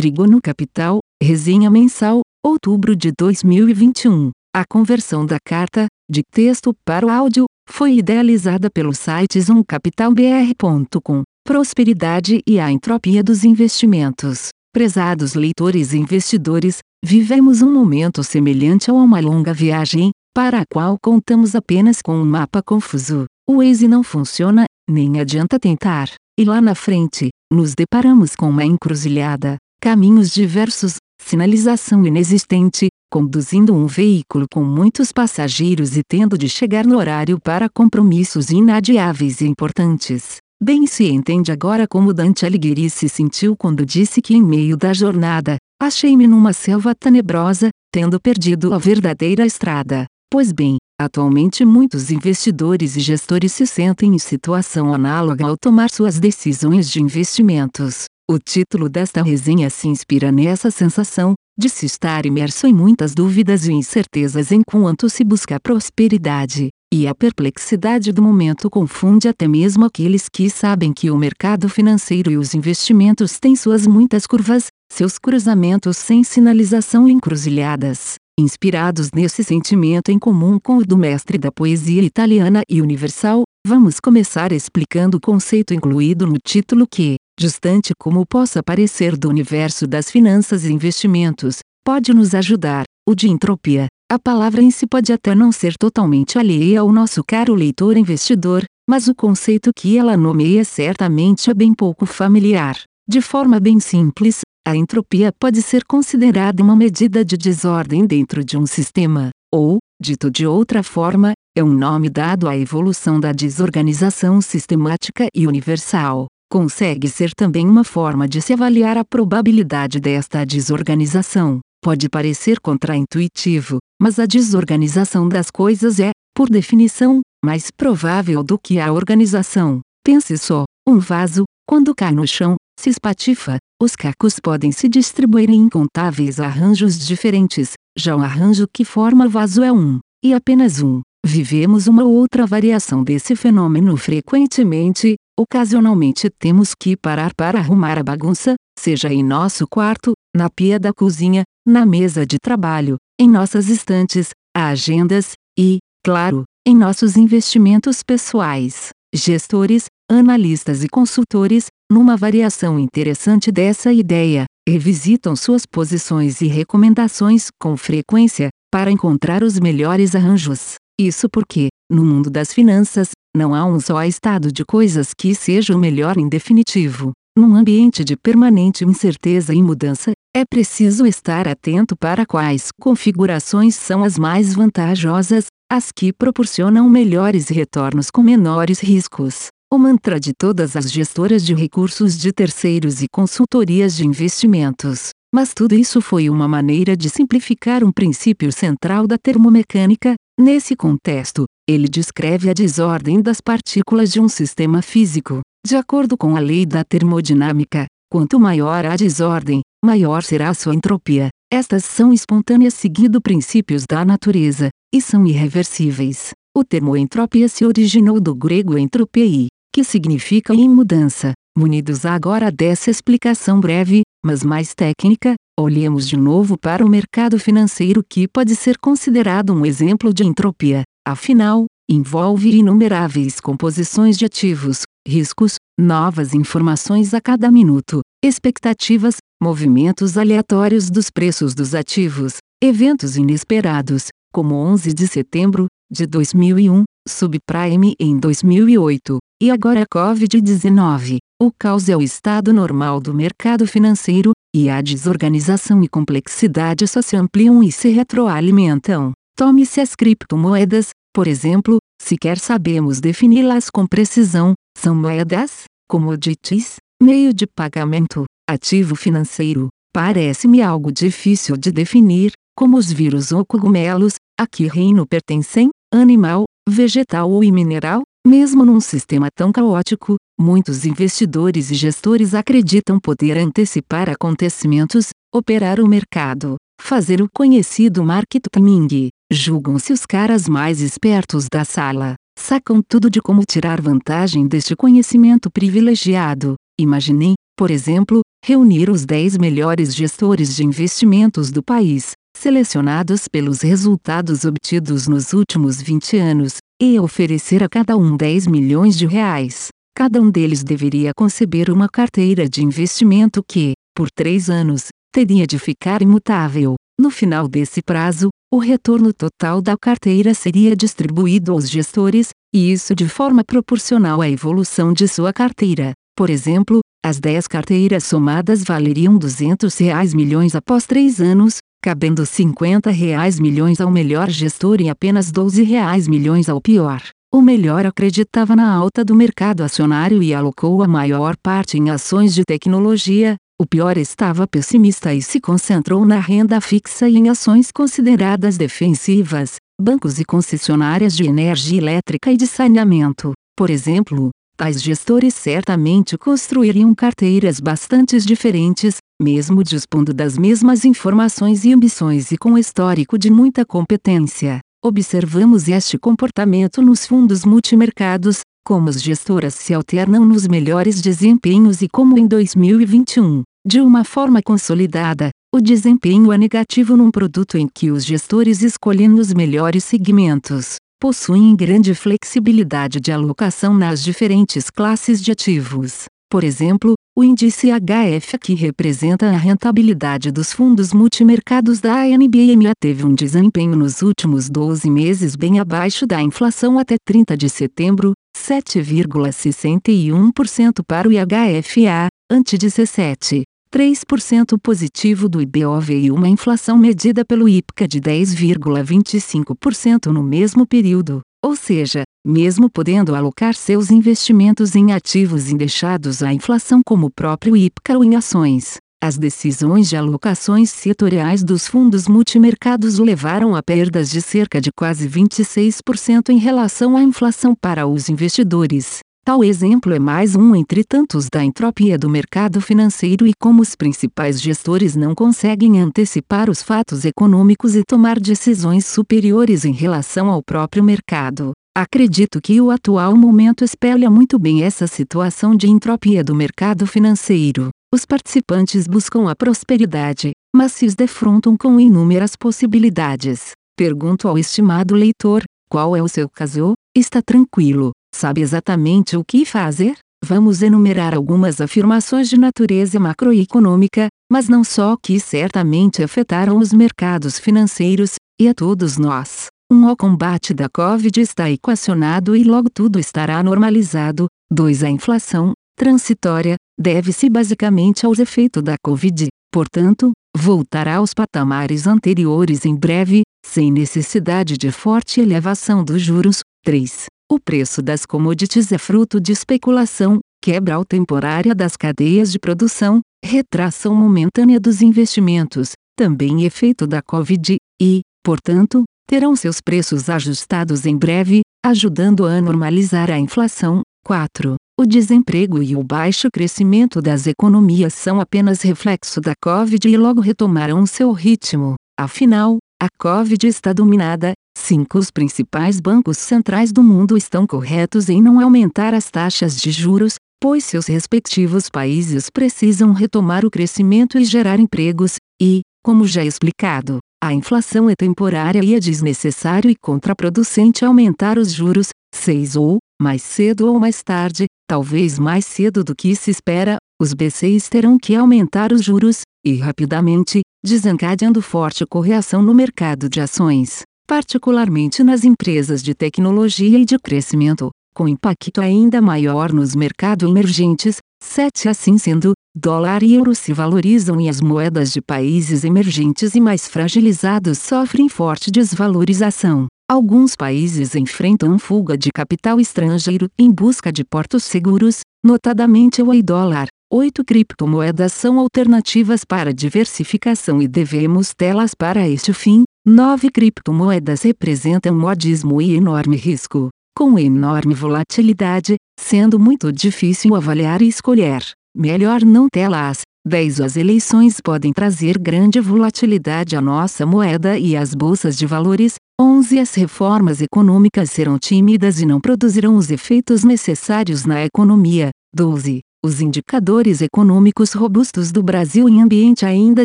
Trígono Capital, resenha mensal, outubro de 2021. A conversão da carta, de texto para o áudio, foi idealizada pelo site zoomcapitalbr.com. Prosperidade e a entropia dos investimentos. Prezados leitores e investidores, vivemos um momento semelhante a uma longa viagem, para a qual contamos apenas com um mapa confuso. O Waze não funciona, nem adianta tentar. E lá na frente, nos deparamos com uma encruzilhada, caminhos diversos, sinalização inexistente, conduzindo um veículo com muitos passageiros e tendo de chegar no horário para compromissos inadiáveis e importantes. Bem se entende agora como Dante Alighieri se sentiu quando disse que em meio da jornada, achei-me numa selva tenebrosa, tendo perdido a verdadeira estrada. Pois bem, atualmente muitos investidores e gestores se sentem em situação análoga ao tomar suas decisões de investimentos. O título desta resenha se inspira nessa sensação, de se estar imerso em muitas dúvidas e incertezas enquanto se busca a prosperidade, e a perplexidade do momento confunde até mesmo aqueles que sabem que o mercado financeiro e os investimentos têm suas muitas curvas, seus cruzamentos sem sinalização e encruzilhadas. Inspirados nesse sentimento em comum com o do mestre da poesia italiana e universal, vamos começar explicando o conceito incluído no título que, distante como possa parecer do universo das finanças e investimentos, pode nos ajudar, o de entropia. A palavra em si pode até não ser totalmente alheia ao nosso caro leitor investidor, mas o conceito que ela nomeia certamente é bem pouco familiar. De forma bem simples, a entropia pode ser considerada uma medida de desordem dentro de um sistema, ou, dito de outra forma, é um nome dado à evolução da desorganização sistemática e universal consegue ser também uma forma de se avaliar a probabilidade desta desorganização. Pode parecer contraintuitivo, mas a desorganização das coisas é, por definição, mais provável do que a organização. Pense só: um vaso, quando cai no chão, se espatifa, os cacos podem se distribuir em incontáveis arranjos diferentes, já o arranjo que forma vaso é um, e apenas um. Vivemos uma outra variação desse fenômeno frequentemente, Ocasionalmente temos que parar para arrumar a bagunça, seja em nosso quarto, na pia da cozinha, na mesa de trabalho, em nossas estantes, agendas e, claro, em nossos investimentos pessoais. Gestores, analistas e consultores, numa variação interessante dessa ideia, revisitam suas posições e recomendações com frequência, para encontrar os melhores arranjos. Isso porque, no mundo das finanças, não há um só estado de coisas que seja o melhor em definitivo. Num ambiente de permanente incerteza e mudança, é preciso estar atento para quais configurações são as mais vantajosas, as que proporcionam melhores retornos com menores riscos. O mantra de todas as gestoras de recursos de terceiros e consultorias de investimentos. Mas tudo isso foi uma maneira de simplificar um princípio central da termomecânica. Nesse contexto, ele descreve a desordem das partículas de um sistema físico. De acordo com a lei da termodinâmica, quanto maior a desordem, maior será a sua entropia. Estas são espontâneas seguindo princípios da natureza, e são irreversíveis. O termo entropia se originou do grego entropei, que significa em mudança. Munidos agora dessa explicação breve, mas mais técnica, olhemos de novo para o mercado financeiro que pode ser considerado um exemplo de entropia. Afinal, envolve inumeráveis composições de ativos, riscos, novas informações a cada minuto, expectativas, movimentos aleatórios dos preços dos ativos, eventos inesperados, como 11 de setembro de 2001, subprime em 2008, e agora a Covid-19. O caos é o estado normal do mercado financeiro, e a desorganização e complexidade só se ampliam e se retroalimentam. Tome-se as criptomoedas, por exemplo, sequer sabemos defini-las com precisão, são moedas, commodities, meio de pagamento, ativo financeiro. Parece-me algo difícil de definir, como os vírus ou cogumelos, a que reino pertencem, animal, vegetal ou mineral, mesmo num sistema tão caótico, muitos investidores e gestores acreditam poder antecipar acontecimentos, operar o mercado, fazer o conhecido market timing. Julgam-se os caras mais espertos da sala. Sacam tudo de como tirar vantagem deste conhecimento privilegiado. Imaginem, por exemplo, reunir os 10 melhores gestores de investimentos do país, selecionados pelos resultados obtidos nos últimos 20 anos, e oferecer a cada um 10 milhões de reais. Cada um deles deveria conceber uma carteira de investimento que, por três anos, teria de ficar imutável. No final desse prazo, o retorno total da carteira seria distribuído aos gestores, e isso de forma proporcional à evolução de sua carteira. Por exemplo, as 10 carteiras somadas valeriam 200 reais milhões após 3 anos, cabendo 50 reais milhões ao melhor gestor e apenas 12 reais milhões ao pior. O melhor acreditava na alta do mercado acionário e alocou a maior parte em ações de tecnologia, o pior estava pessimista e se concentrou na renda fixa e em ações consideradas defensivas, bancos e concessionárias de energia elétrica e de saneamento. Por exemplo, tais gestores certamente construiriam carteiras bastante diferentes, mesmo dispondo das mesmas informações e ambições e com histórico de muita competência. Observamos este comportamento nos fundos multimercados, como as gestoras se alternam nos melhores desempenhos e como em 2021, de uma forma consolidada, o desempenho é negativo num produto em que os gestores escolhem os melhores segmentos, possuem grande flexibilidade de alocação nas diferentes classes de ativos. Por exemplo, o índice HF que representa a rentabilidade dos fundos multimercados da ANBMA teve um desempenho nos últimos 12 meses bem abaixo da inflação até 30 de setembro, 7,61% para o IHFA, ante 17. 3% positivo do IBOV e uma inflação medida pelo IPCA de 10,25% no mesmo período. Ou seja, mesmo podendo alocar seus investimentos em ativos indexados à inflação como o próprio IPCA ou em ações, as decisões de alocações setoriais dos fundos multimercados levaram a perdas de cerca de quase 26% em relação à inflação para os investidores. Tal exemplo é mais um entre tantos da entropia do mercado financeiro e como os principais gestores não conseguem antecipar os fatos econômicos e tomar decisões superiores em relação ao próprio mercado. Acredito que o atual momento espelha muito bem essa situação de entropia do mercado financeiro. Os participantes buscam a prosperidade, mas se defrontam com inúmeras possibilidades. Pergunto ao estimado leitor: qual é o seu caso? Está tranquilo? Sabe exatamente o que fazer? Vamos enumerar algumas afirmações de natureza macroeconômica, mas não só que certamente afetaram os mercados financeiros, e a todos nós. Um O combate da Covid está equacionado e logo tudo estará normalizado. 2. A inflação, transitória, deve-se basicamente aos efeitos da Covid, portanto, voltará aos patamares anteriores em breve, sem necessidade de forte elevação dos juros. 3. O preço das commodities é fruto de especulação, quebra temporária das cadeias de produção, retração momentânea dos investimentos, também efeito da Covid, e, portanto, terão seus preços ajustados em breve, ajudando a normalizar a inflação. 4. O desemprego e o baixo crescimento das economias são apenas reflexo da Covid e logo retomarão seu ritmo. Afinal, a Covid está dominada. 5. Os principais bancos centrais do mundo estão corretos em não aumentar as taxas de juros, pois seus respectivos países precisam retomar o crescimento e gerar empregos, e, como já explicado, a inflação é temporária e é desnecessário e contraproducente aumentar os juros, 6 ou, mais cedo ou mais tarde, talvez mais cedo do que se espera, os BCs terão que aumentar os juros, e rapidamente, desencadeando forte correção no mercado de ações, particularmente nas empresas de tecnologia e de crescimento, com impacto ainda maior nos mercados emergentes. 7 Assim sendo, Dólar e euro se valorizam e as moedas de países emergentes e mais fragilizados sofrem forte desvalorização. Alguns países enfrentam fuga de capital estrangeiro em busca de portos seguros, notadamente o dólar. Oito criptomoedas são alternativas para diversificação e devemos tê-las para este fim. Nove criptomoedas representam modismo e enorme risco, com enorme volatilidade, sendo muito difícil avaliar e escolher. Melhor não tê-las. 10. As eleições podem trazer grande volatilidade à nossa moeda e às bolsas de valores. 11. As reformas econômicas serão tímidas e não produzirão os efeitos necessários na economia. 12. Os indicadores econômicos robustos do Brasil em ambiente ainda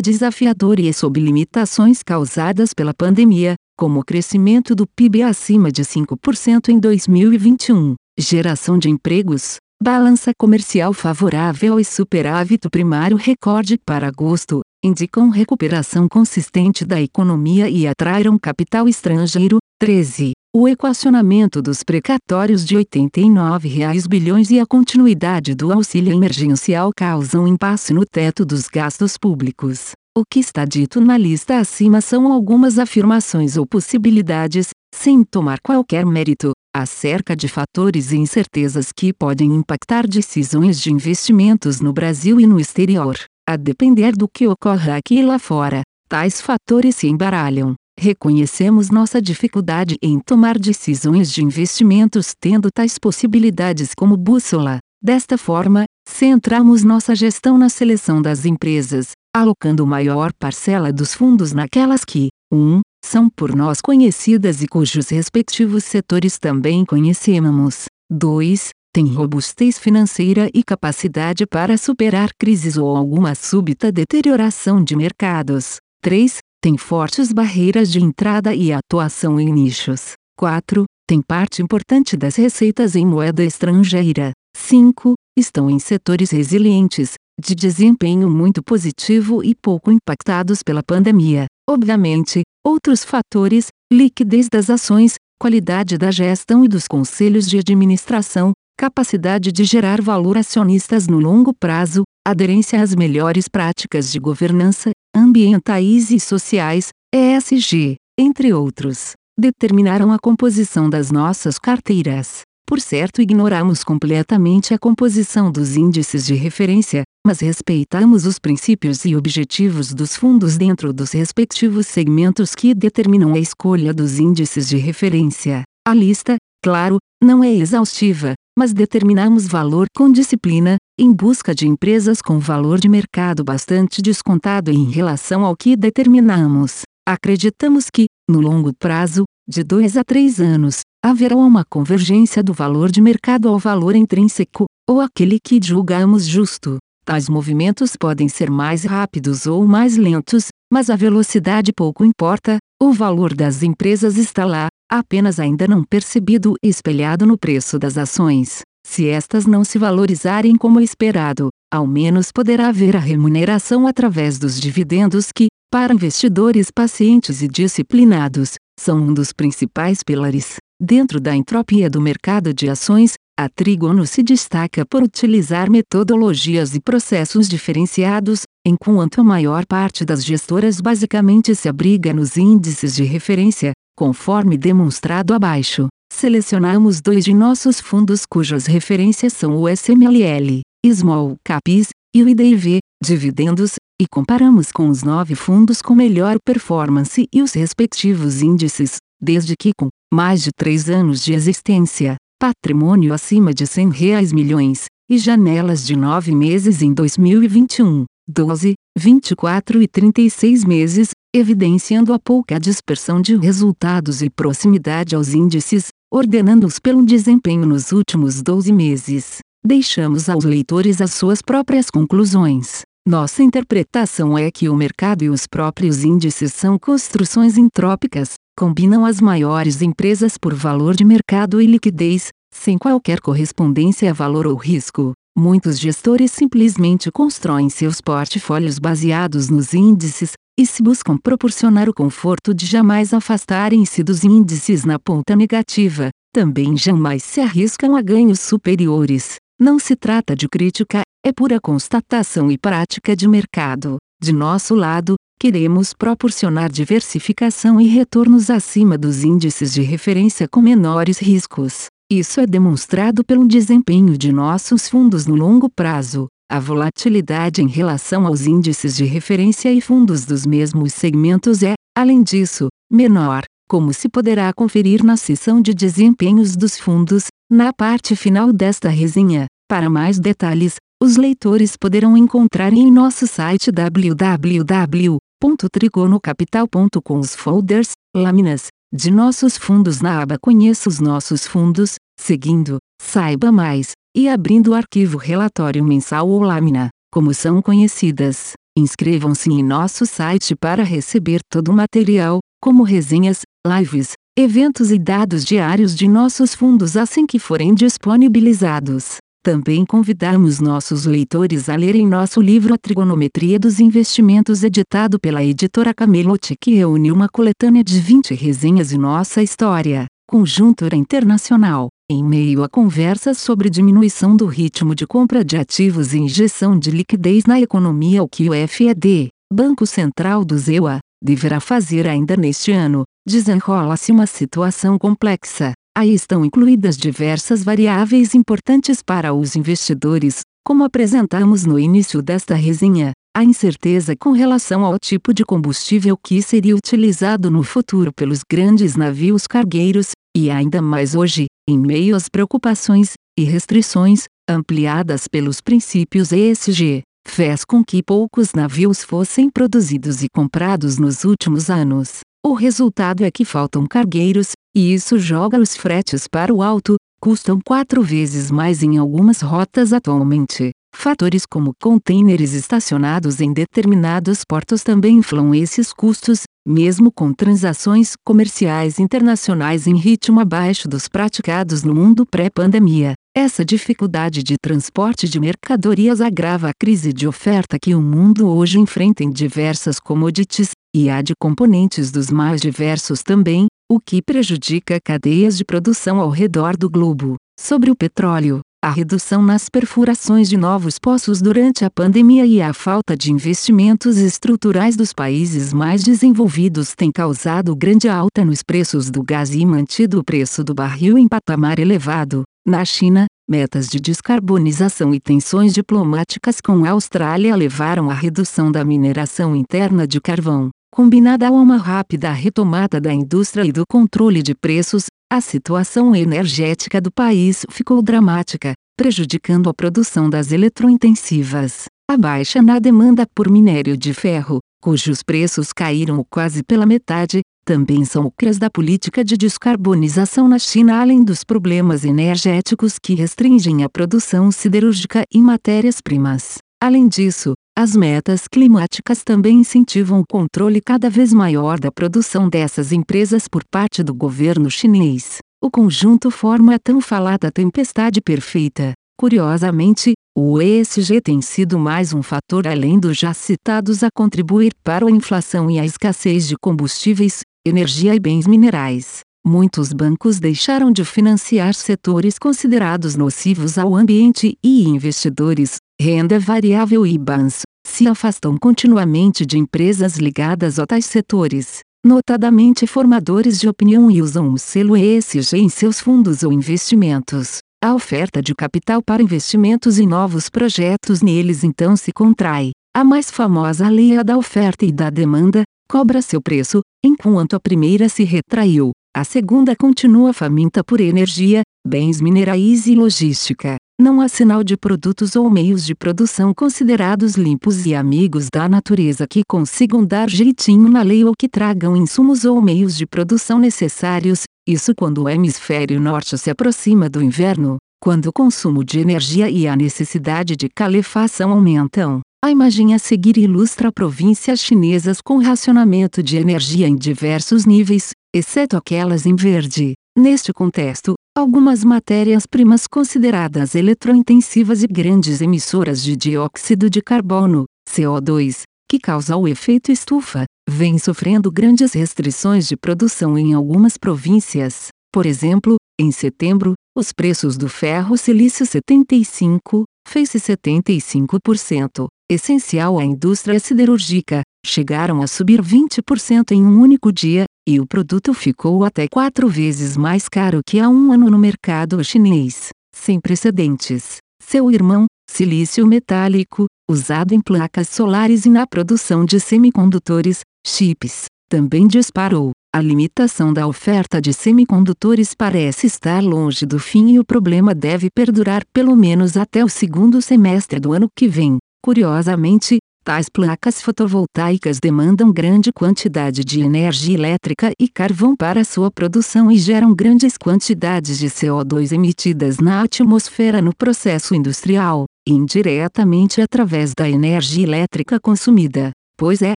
desafiador e sob limitações causadas pela pandemia, como o crescimento do PIB acima de 5% em 2021, geração de empregos, balança comercial favorável e superávit primário recorde para agosto, indicam recuperação consistente da economia e atraíram capital estrangeiro. 13. O equacionamento dos precatórios de 89 reais bilhões e a continuidade do auxílio emergencial causam impasse no teto dos gastos públicos. O que está dito na lista acima são algumas afirmações ou possibilidades, sem tomar qualquer mérito, acerca de fatores e incertezas que podem impactar decisões de investimentos no Brasil e no exterior. A depender do que ocorra aqui e lá fora, tais fatores se embaralham. Reconhecemos nossa dificuldade em tomar decisões de investimentos tendo tais possibilidades como bússola. Desta forma, centramos nossa gestão na seleção das empresas, alocando maior parcela dos fundos naquelas que, 1. Um, são por nós conhecidas e cujos respectivos setores também conhecemos. 2 tem robustez financeira e capacidade para superar crises ou alguma súbita deterioração de mercados. 3. Tem fortes barreiras de entrada e atuação em nichos. 4. Tem parte importante das receitas em moeda estrangeira. 5. Estão em setores resilientes, de desempenho muito positivo e pouco impactados pela pandemia. Obviamente, outros fatores, liquidez das ações, qualidade da gestão e dos conselhos de administração, capacidade de gerar valor acionistas no longo prazo, aderência às melhores práticas de governança, ambientais e sociais, ESG, entre outros, determinaram a composição das nossas carteiras. Por certo, ignoramos completamente a composição dos índices de referência, mas respeitamos os princípios e objetivos dos fundos dentro dos respectivos segmentos que determinam a escolha dos índices de referência. A lista, claro, não é exaustiva, mas determinamos valor com disciplina, em busca de empresas com valor de mercado bastante descontado em relação ao que determinamos. Acreditamos que, no longo prazo, de dois a três anos, haverá uma convergência do valor de mercado ao valor intrínseco, ou aquele que julgamos justo. Tais movimentos podem ser mais rápidos ou mais lentos, mas a velocidade pouco importa, o valor das empresas está lá, apenas ainda não percebido e espelhado no preço das ações. Se estas não se valorizarem como esperado, ao menos poderá haver a remuneração através dos dividendos que, para investidores pacientes e disciplinados, são um dos principais pilares. Dentro da entropia do mercado de ações, a Trigono se destaca por utilizar metodologias e processos diferenciados, enquanto a maior parte das gestoras basicamente se abriga nos índices de referência, Conforme demonstrado abaixo, selecionamos dois de nossos fundos cujas referências são o SMLL, Small Caps, e o IDV, Dividendos, e comparamos com os nove fundos com melhor performance e os respectivos índices, desde que com mais de três anos de existência, patrimônio acima de 100 reais milhões, e janelas de nove meses em 2021, 12, 24 e 36 meses, evidenciando a pouca dispersão de resultados e proximidade aos índices, ordenando-os pelo desempenho nos últimos 12 meses. Deixamos aos leitores as suas próprias conclusões. Nossa interpretação é que o mercado e os próprios índices são construções entrópicas, combinam as maiores empresas por valor de mercado e liquidez, sem qualquer correspondência a valor ou risco. Muitos gestores simplesmente constroem seus portfólios baseados nos índices, e se buscam proporcionar o conforto de jamais afastarem-se dos índices na ponta negativa, também jamais se arriscam a ganhos superiores. Não se trata de crítica, é pura constatação e prática de mercado. De nosso lado, queremos proporcionar diversificação e retornos acima dos índices de referência com menores riscos. Isso é demonstrado pelo desempenho de nossos fundos no longo prazo, a volatilidade em relação aos índices de referência e fundos dos mesmos segmentos é, além disso, menor, como se poderá conferir na seção de desempenhos dos fundos, na parte final desta resenha. Para mais detalhes, os leitores poderão encontrar em nosso site www.trigonocapital.com os folders, lâminas, de nossos fundos na aba Conheça os nossos fundos, seguindo, saiba mais, e abrindo o arquivo relatório mensal ou lâmina, como são conhecidas. Inscrevam-se em nosso site para receber todo o material, como resenhas, lives, eventos e dados diários de nossos fundos assim que forem disponibilizados. Também convidamos nossos leitores a lerem nosso livro A Trigonometria dos Investimentos, editado pela editora Camelote, que reúne uma coletânea de 20 resenhas e nossa história. Conjuntura Internacional. Em meio a conversas sobre diminuição do ritmo de compra de ativos e injeção de liquidez na economia, o que o FED, Banco Central do ZEUA, deverá fazer ainda neste ano, desenrola-se uma situação complexa. Aí estão incluídas diversas variáveis importantes para os investidores, como apresentamos no início desta resenha. A incerteza com relação ao tipo de combustível que seria utilizado no futuro pelos grandes navios cargueiros, e ainda mais hoje, em meio às preocupações e restrições ampliadas pelos princípios ESG, fez com que poucos navios fossem produzidos e comprados nos últimos anos. O resultado é que faltam cargueiros, e isso joga os fretes para o alto, custam quatro vezes mais em algumas rotas atualmente. Fatores como contêineres estacionados em determinados portos também inflam esses custos, mesmo com transações comerciais internacionais em ritmo abaixo dos praticados no mundo pré-pandemia. Essa dificuldade de transporte de mercadorias agrava a crise de oferta que o mundo hoje enfrenta em diversas commodities, e há de componentes dos mais diversos também, o que prejudica cadeias de produção ao redor do globo. Sobre o petróleo, a redução nas perfurações de novos poços durante a pandemia e a falta de investimentos estruturais dos países mais desenvolvidos tem causado grande alta nos preços do gás e mantido o preço do barril em patamar elevado. Na China, metas de descarbonização e tensões diplomáticas com a Austrália levaram à redução da mineração interna de carvão combinada a uma rápida retomada da indústria e do controle de preços, a situação energética do país ficou dramática, prejudicando a produção das eletrointensivas. A baixa na demanda por minério de ferro, cujos preços caíram quase pela metade, também são ocras da política de descarbonização na China, além dos problemas energéticos que restringem a produção siderúrgica e matérias-primas. Além disso, as metas climáticas também incentivam o controle cada vez maior da produção dessas empresas por parte do governo chinês. O conjunto forma a tão falada tempestade perfeita. Curiosamente, o ESG tem sido mais um fator além dos já citados a contribuir para a inflação e a escassez de combustíveis, energia e bens minerais. Muitos bancos deixaram de financiar setores considerados nocivos ao ambiente e investidores, renda variável e bans, se afastam continuamente de empresas ligadas a tais setores, notadamente formadores de opinião e usam o selo ESG em seus fundos ou investimentos. A oferta de capital para investimentos em novos projetos neles então se contrai. A mais famosa lei é a da oferta e da demanda, cobra seu preço, enquanto a primeira se retraiu. A segunda continua faminta por energia, bens minerais e logística. Não há sinal de produtos ou meios de produção considerados limpos e amigos da natureza que consigam dar jeitinho na lei ou que tragam insumos ou meios de produção necessários, isso quando o hemisfério norte se aproxima do inverno, quando o consumo de energia e a necessidade de calefação aumentam. A imagem a seguir ilustra províncias chinesas com racionamento de energia em diversos níveis, exceto aquelas em verde. Neste contexto, algumas matérias-primas consideradas eletrointensivas e grandes emissoras de dióxido de carbono, CO2, que causa o efeito estufa, vêm sofrendo grandes restrições de produção em algumas províncias. Por exemplo, em setembro, os preços do ferro silício 75, fez 75%, essencial à indústria siderúrgica, chegaram a subir 20% em um único dia, e o produto ficou até quatro vezes mais caro que há um ano no mercado chinês, sem precedentes. Seu irmão, silício metálico, usado em placas solares e na produção de semicondutores, chips, também disparou. A limitação da oferta de semicondutores parece estar longe do fim e o problema deve perdurar pelo menos até o segundo semestre do ano que vem. Curiosamente, Tais placas fotovoltaicas demandam grande quantidade de energia elétrica e carvão para sua produção e geram grandes quantidades de CO2 emitidas na atmosfera no processo industrial, indiretamente através da energia elétrica consumida. Pois é,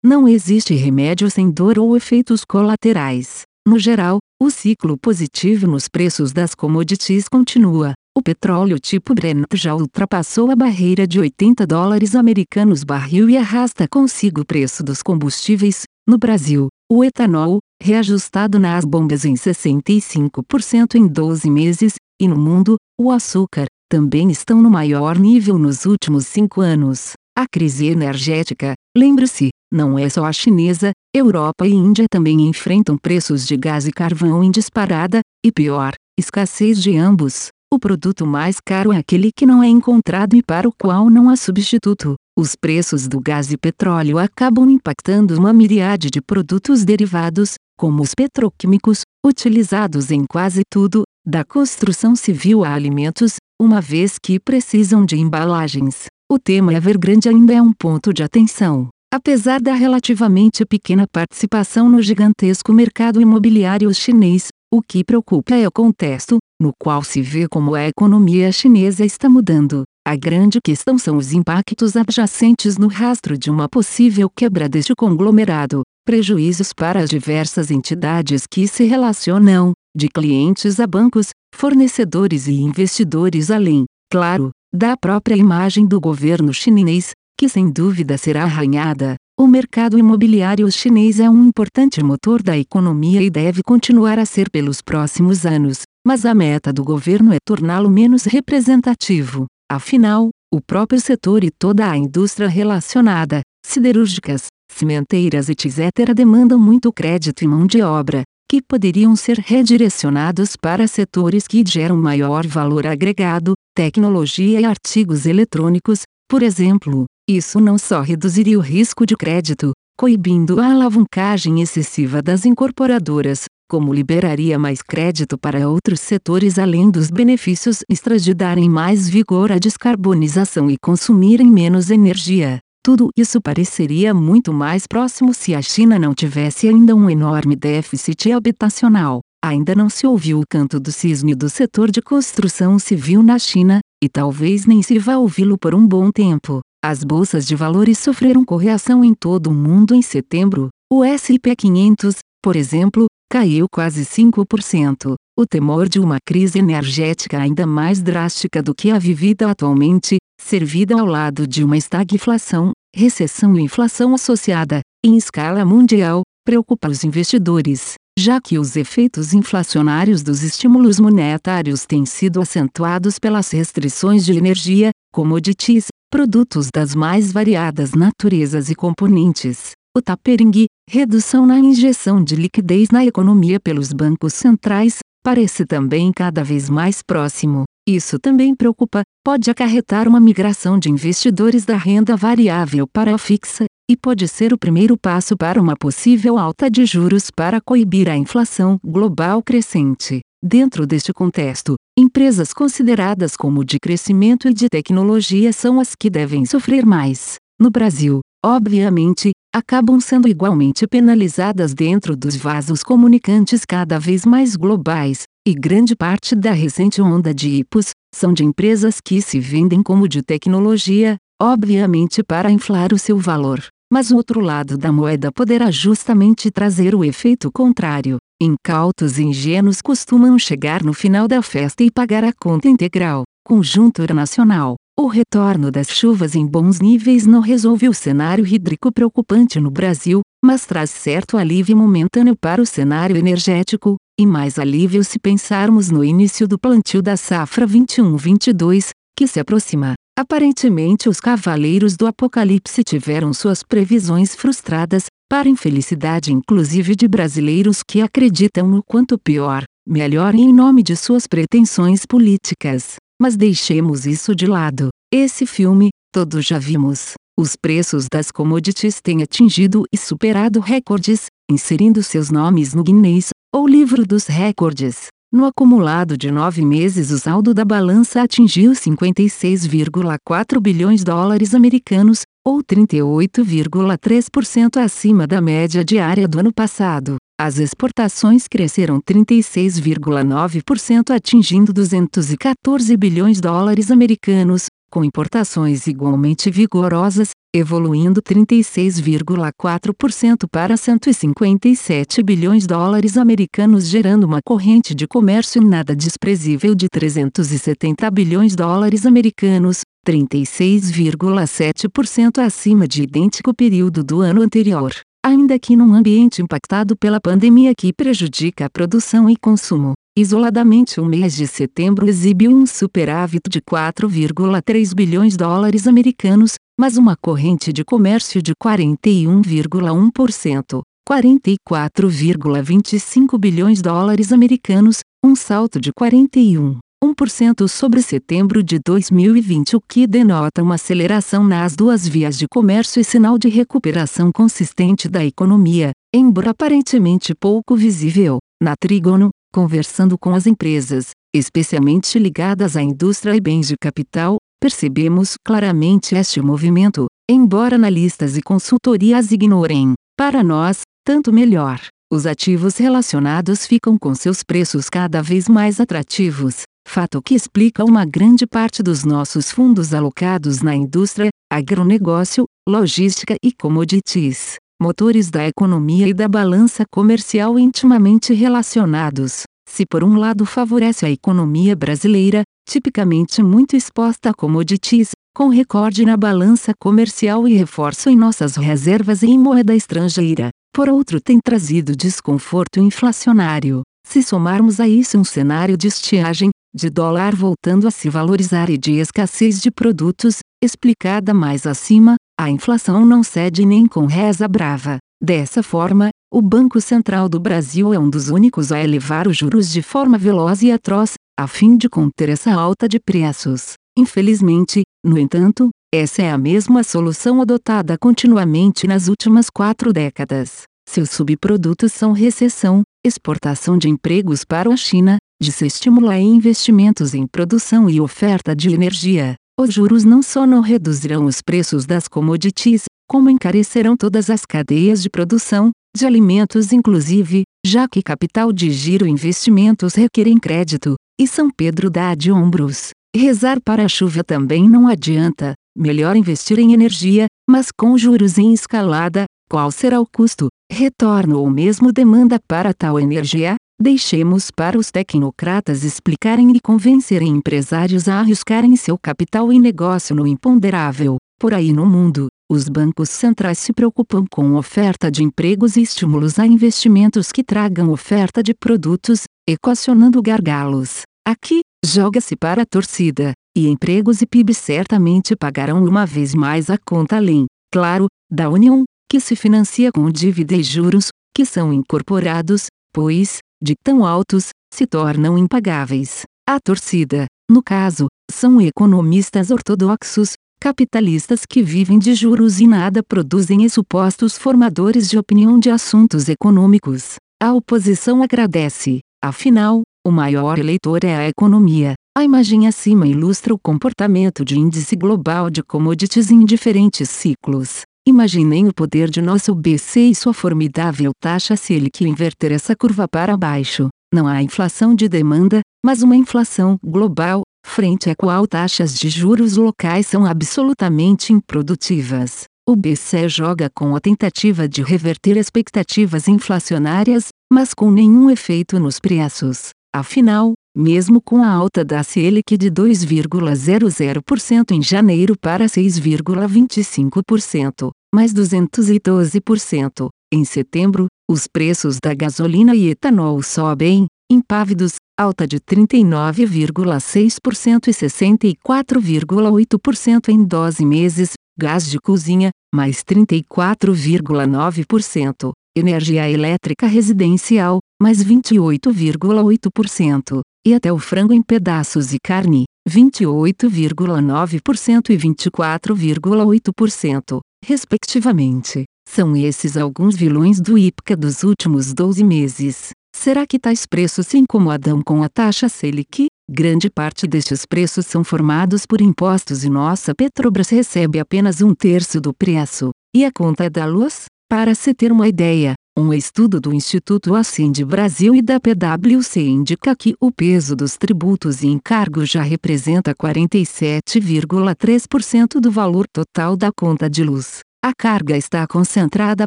não existe remédio sem dor ou efeitos colaterais. No geral, o ciclo positivo nos preços das commodities continua. O petróleo tipo Brent já ultrapassou a barreira de 80 dólares americanos barril e arrasta consigo o preço dos combustíveis. No Brasil, o etanol, reajustado nas bombas em 65% em 12 meses, e no mundo, o açúcar, também estão no maior nível nos últimos cinco anos. A crise energética, lembre-se, não é só a chinesa, Europa e Índia também enfrentam preços de gás e carvão em disparada, e pior, escassez de ambos. O produto mais caro é aquele que não é encontrado e para o qual não há substituto. Os preços do gás e petróleo acabam impactando uma miríade de produtos derivados, como os petroquímicos, utilizados em quase tudo, da construção civil a alimentos, uma vez que precisam de embalagens. O tema Evergrande ainda é um ponto de atenção. Apesar da relativamente pequena participação no gigantesco mercado imobiliário chinês, o que preocupa é o contexto, no qual se vê como a economia chinesa está mudando. A grande questão são os impactos adjacentes no rastro de uma possível quebra deste conglomerado, prejuízos para as diversas entidades que se relacionam, de clientes a bancos, fornecedores e investidores além, claro, da própria imagem do governo chinês, que sem dúvida será arranhada. O mercado imobiliário chinês é um importante motor da economia e deve continuar a ser pelos próximos anos, mas a meta do governo é torná-lo menos representativo. Afinal, o próprio setor e toda a indústria relacionada, siderúrgicas, cimenteiras etc., demandam muito crédito e mão de obra, que poderiam ser redirecionados para setores que geram maior valor agregado, tecnologia e artigos eletrônicos, por exemplo. Isso não só reduziria o risco de crédito, coibindo a alavancagem excessiva das incorporadoras, como liberaria mais crédito para outros setores além dos benefícios extras de darem mais vigor à descarbonização e consumirem menos energia. Tudo isso pareceria muito mais próximo se a China não tivesse ainda um enorme déficit habitacional. Ainda não se ouviu o canto do cisne do setor de construção civil na China, e talvez nem se vá ouvi-lo por um bom tempo. As bolsas de valores sofreram correção em todo o mundo em setembro. O S&P 500, por exemplo, caiu quase 5%. O temor de uma crise energética ainda mais drástica do que a vivida atualmente, servida ao lado de uma estagflação, recessão e inflação associada, em escala mundial, preocupa os investidores, já que os efeitos inflacionários dos estímulos monetários têm sido acentuados pelas restrições de energia, commodities, produtos das mais variadas naturezas e componentes. O tapering, redução na injeção de liquidez na economia pelos bancos centrais, parece também cada vez mais próximo. Isso também preocupa, pode acarretar uma migração de investidores da renda variável para a fixa, e pode ser o primeiro passo para uma possível alta de juros para coibir a inflação global crescente. Dentro deste contexto, empresas consideradas como de crescimento e de tecnologia são as que devem sofrer mais. No Brasil, obviamente, acabam sendo igualmente penalizadas dentro dos vasos comunicantes cada vez mais globais, e grande parte da recente onda de IPOs são de empresas que se vendem como de tecnologia, obviamente para inflar o seu valor. Mas o outro lado da moeda poderá justamente trazer o efeito contrário. Incautos e ingênuos costumam chegar no final da festa e pagar a conta integral. Conjuntura nacional. O retorno das chuvas em bons níveis não resolve o cenário hídrico preocupante no Brasil, mas traz certo alívio momentâneo para o cenário energético, e mais alívio se pensarmos no início do plantio da safra 21-22, que se aproxima. Aparentemente, os cavaleiros do Apocalipse tiveram suas previsões frustradas, para infelicidade inclusive de brasileiros que acreditam no quanto pior, melhor em nome de suas pretensões políticas. Mas deixemos isso de lado. Esse filme, todos já vimos. Os preços das commodities têm atingido e superado recordes, inserindo seus nomes no Guinness, ou livro dos recordes. No acumulado de nove meses, o saldo da balança atingiu 56,4 bilhões de dólares americanos, ou 38,3% acima da média diária do ano passado. As exportações cresceram 36,9%, atingindo 214 bilhões de dólares americanos, com importações igualmente vigorosas, evoluindo 36,4% para 157 bilhões de dólares americanos, gerando uma corrente de comércio nada desprezível de 370 bilhões de dólares americanos, 36,7% acima de idêntico período do ano anterior. Ainda que num ambiente impactado pela pandemia que prejudica a produção e consumo, Isoladamente o mês de setembro exibiu um superávit de 4,3 bilhões de dólares americanos, mas uma corrente de comércio de 41,1%, 44,25 bilhões de dólares americanos, um salto de 41,1% sobre setembro de 2020, o que denota uma aceleração nas duas vias de comércio e sinal de recuperação consistente da economia, embora aparentemente pouco visível. Na Trígono, Conversando com as empresas, especialmente ligadas à indústria e bens de capital, percebemos claramente este movimento, embora analistas e consultorias ignorem. Para nós, tanto melhor. Os ativos relacionados ficam com seus preços cada vez mais atrativos, fato que explica uma grande parte dos nossos fundos alocados na indústria, agronegócio, logística e commodities motores da economia e da balança comercial intimamente relacionados. Se por um lado favorece a economia brasileira, tipicamente muito exposta a commodities, com recorde na balança comercial e reforço em nossas reservas em moeda estrangeira, por outro tem trazido desconforto inflacionário. Se somarmos a isso um cenário de estiagem, de dólar voltando a se valorizar e de escassez de produtos, explicada mais acima, a inflação não cede nem com reza brava. Dessa forma, o Banco Central do Brasil é um dos únicos a elevar os juros de forma veloz e atroz, a fim de conter essa alta de preços. Infelizmente, no entanto, essa é a mesma solução adotada continuamente nas últimas quatro décadas. Seus subprodutos são recessão, exportação de empregos para a China, desestímulo investimentos em produção e oferta de energia, os juros não só não reduzirão os preços das commodities, como encarecerão todas as cadeias de produção, de alimentos inclusive, já que capital de giro e investimentos requerem crédito, e São Pedro dá de ombros. Rezar para a chuva também não adianta, melhor investir em energia, mas com juros em escalada, qual será o custo, retorno ou mesmo demanda para tal energia? Deixemos para os tecnocratas explicarem e convencerem empresários a arriscarem seu capital e negócio no imponderável. Por aí no mundo, os bancos centrais se preocupam com oferta de empregos e estímulos a investimentos que tragam oferta de produtos, equacionando gargalos. Aqui, joga-se para a torcida, e empregos e PIB certamente pagarão uma vez mais a conta além, claro, da União, que se financia com dívida e juros, que são incorporados, pois, de tão altos, se tornam impagáveis. A torcida, no caso, são economistas ortodoxos, capitalistas que vivem de juros e nada produzem e supostos formadores de opinião de assuntos econômicos. A oposição agradece, afinal, o maior eleitor é a economia. A imagem acima ilustra o comportamento de índice global de commodities em diferentes ciclos. Imaginem o poder de nosso BC e sua formidável taxa Selic inverter essa curva para baixo. Não há inflação de demanda, mas uma inflação global, frente à qual taxas de juros locais são absolutamente improdutivas. O BCE joga com a tentativa de reverter expectativas inflacionárias, mas com nenhum efeito nos preços. Afinal, mesmo com a alta da Selic de 2,00% em janeiro para 6,25%, mais 212%, em setembro, os preços da gasolina e etanol sobem, impávidos, alta de 39,6% e 64,8% em 12 meses, gás de cozinha, mais 34,9%, energia elétrica residencial, mais 28,8%, e até o frango em pedaços e carne, 28,9% e 24,8%, respectivamente. São esses alguns vilões do IPCA dos últimos 12 meses. Será que tais preços se incomodam com a taxa Selic? Grande parte destes preços são formados por impostos e nossa Petrobras recebe apenas um terço do preço. E a conta da luz? Para se ter uma ideia, um estudo do Instituto Ascend Brasil e da PwC indica que o peso dos tributos e encargos já representa 47,3% do valor total da conta de luz. A carga está concentrada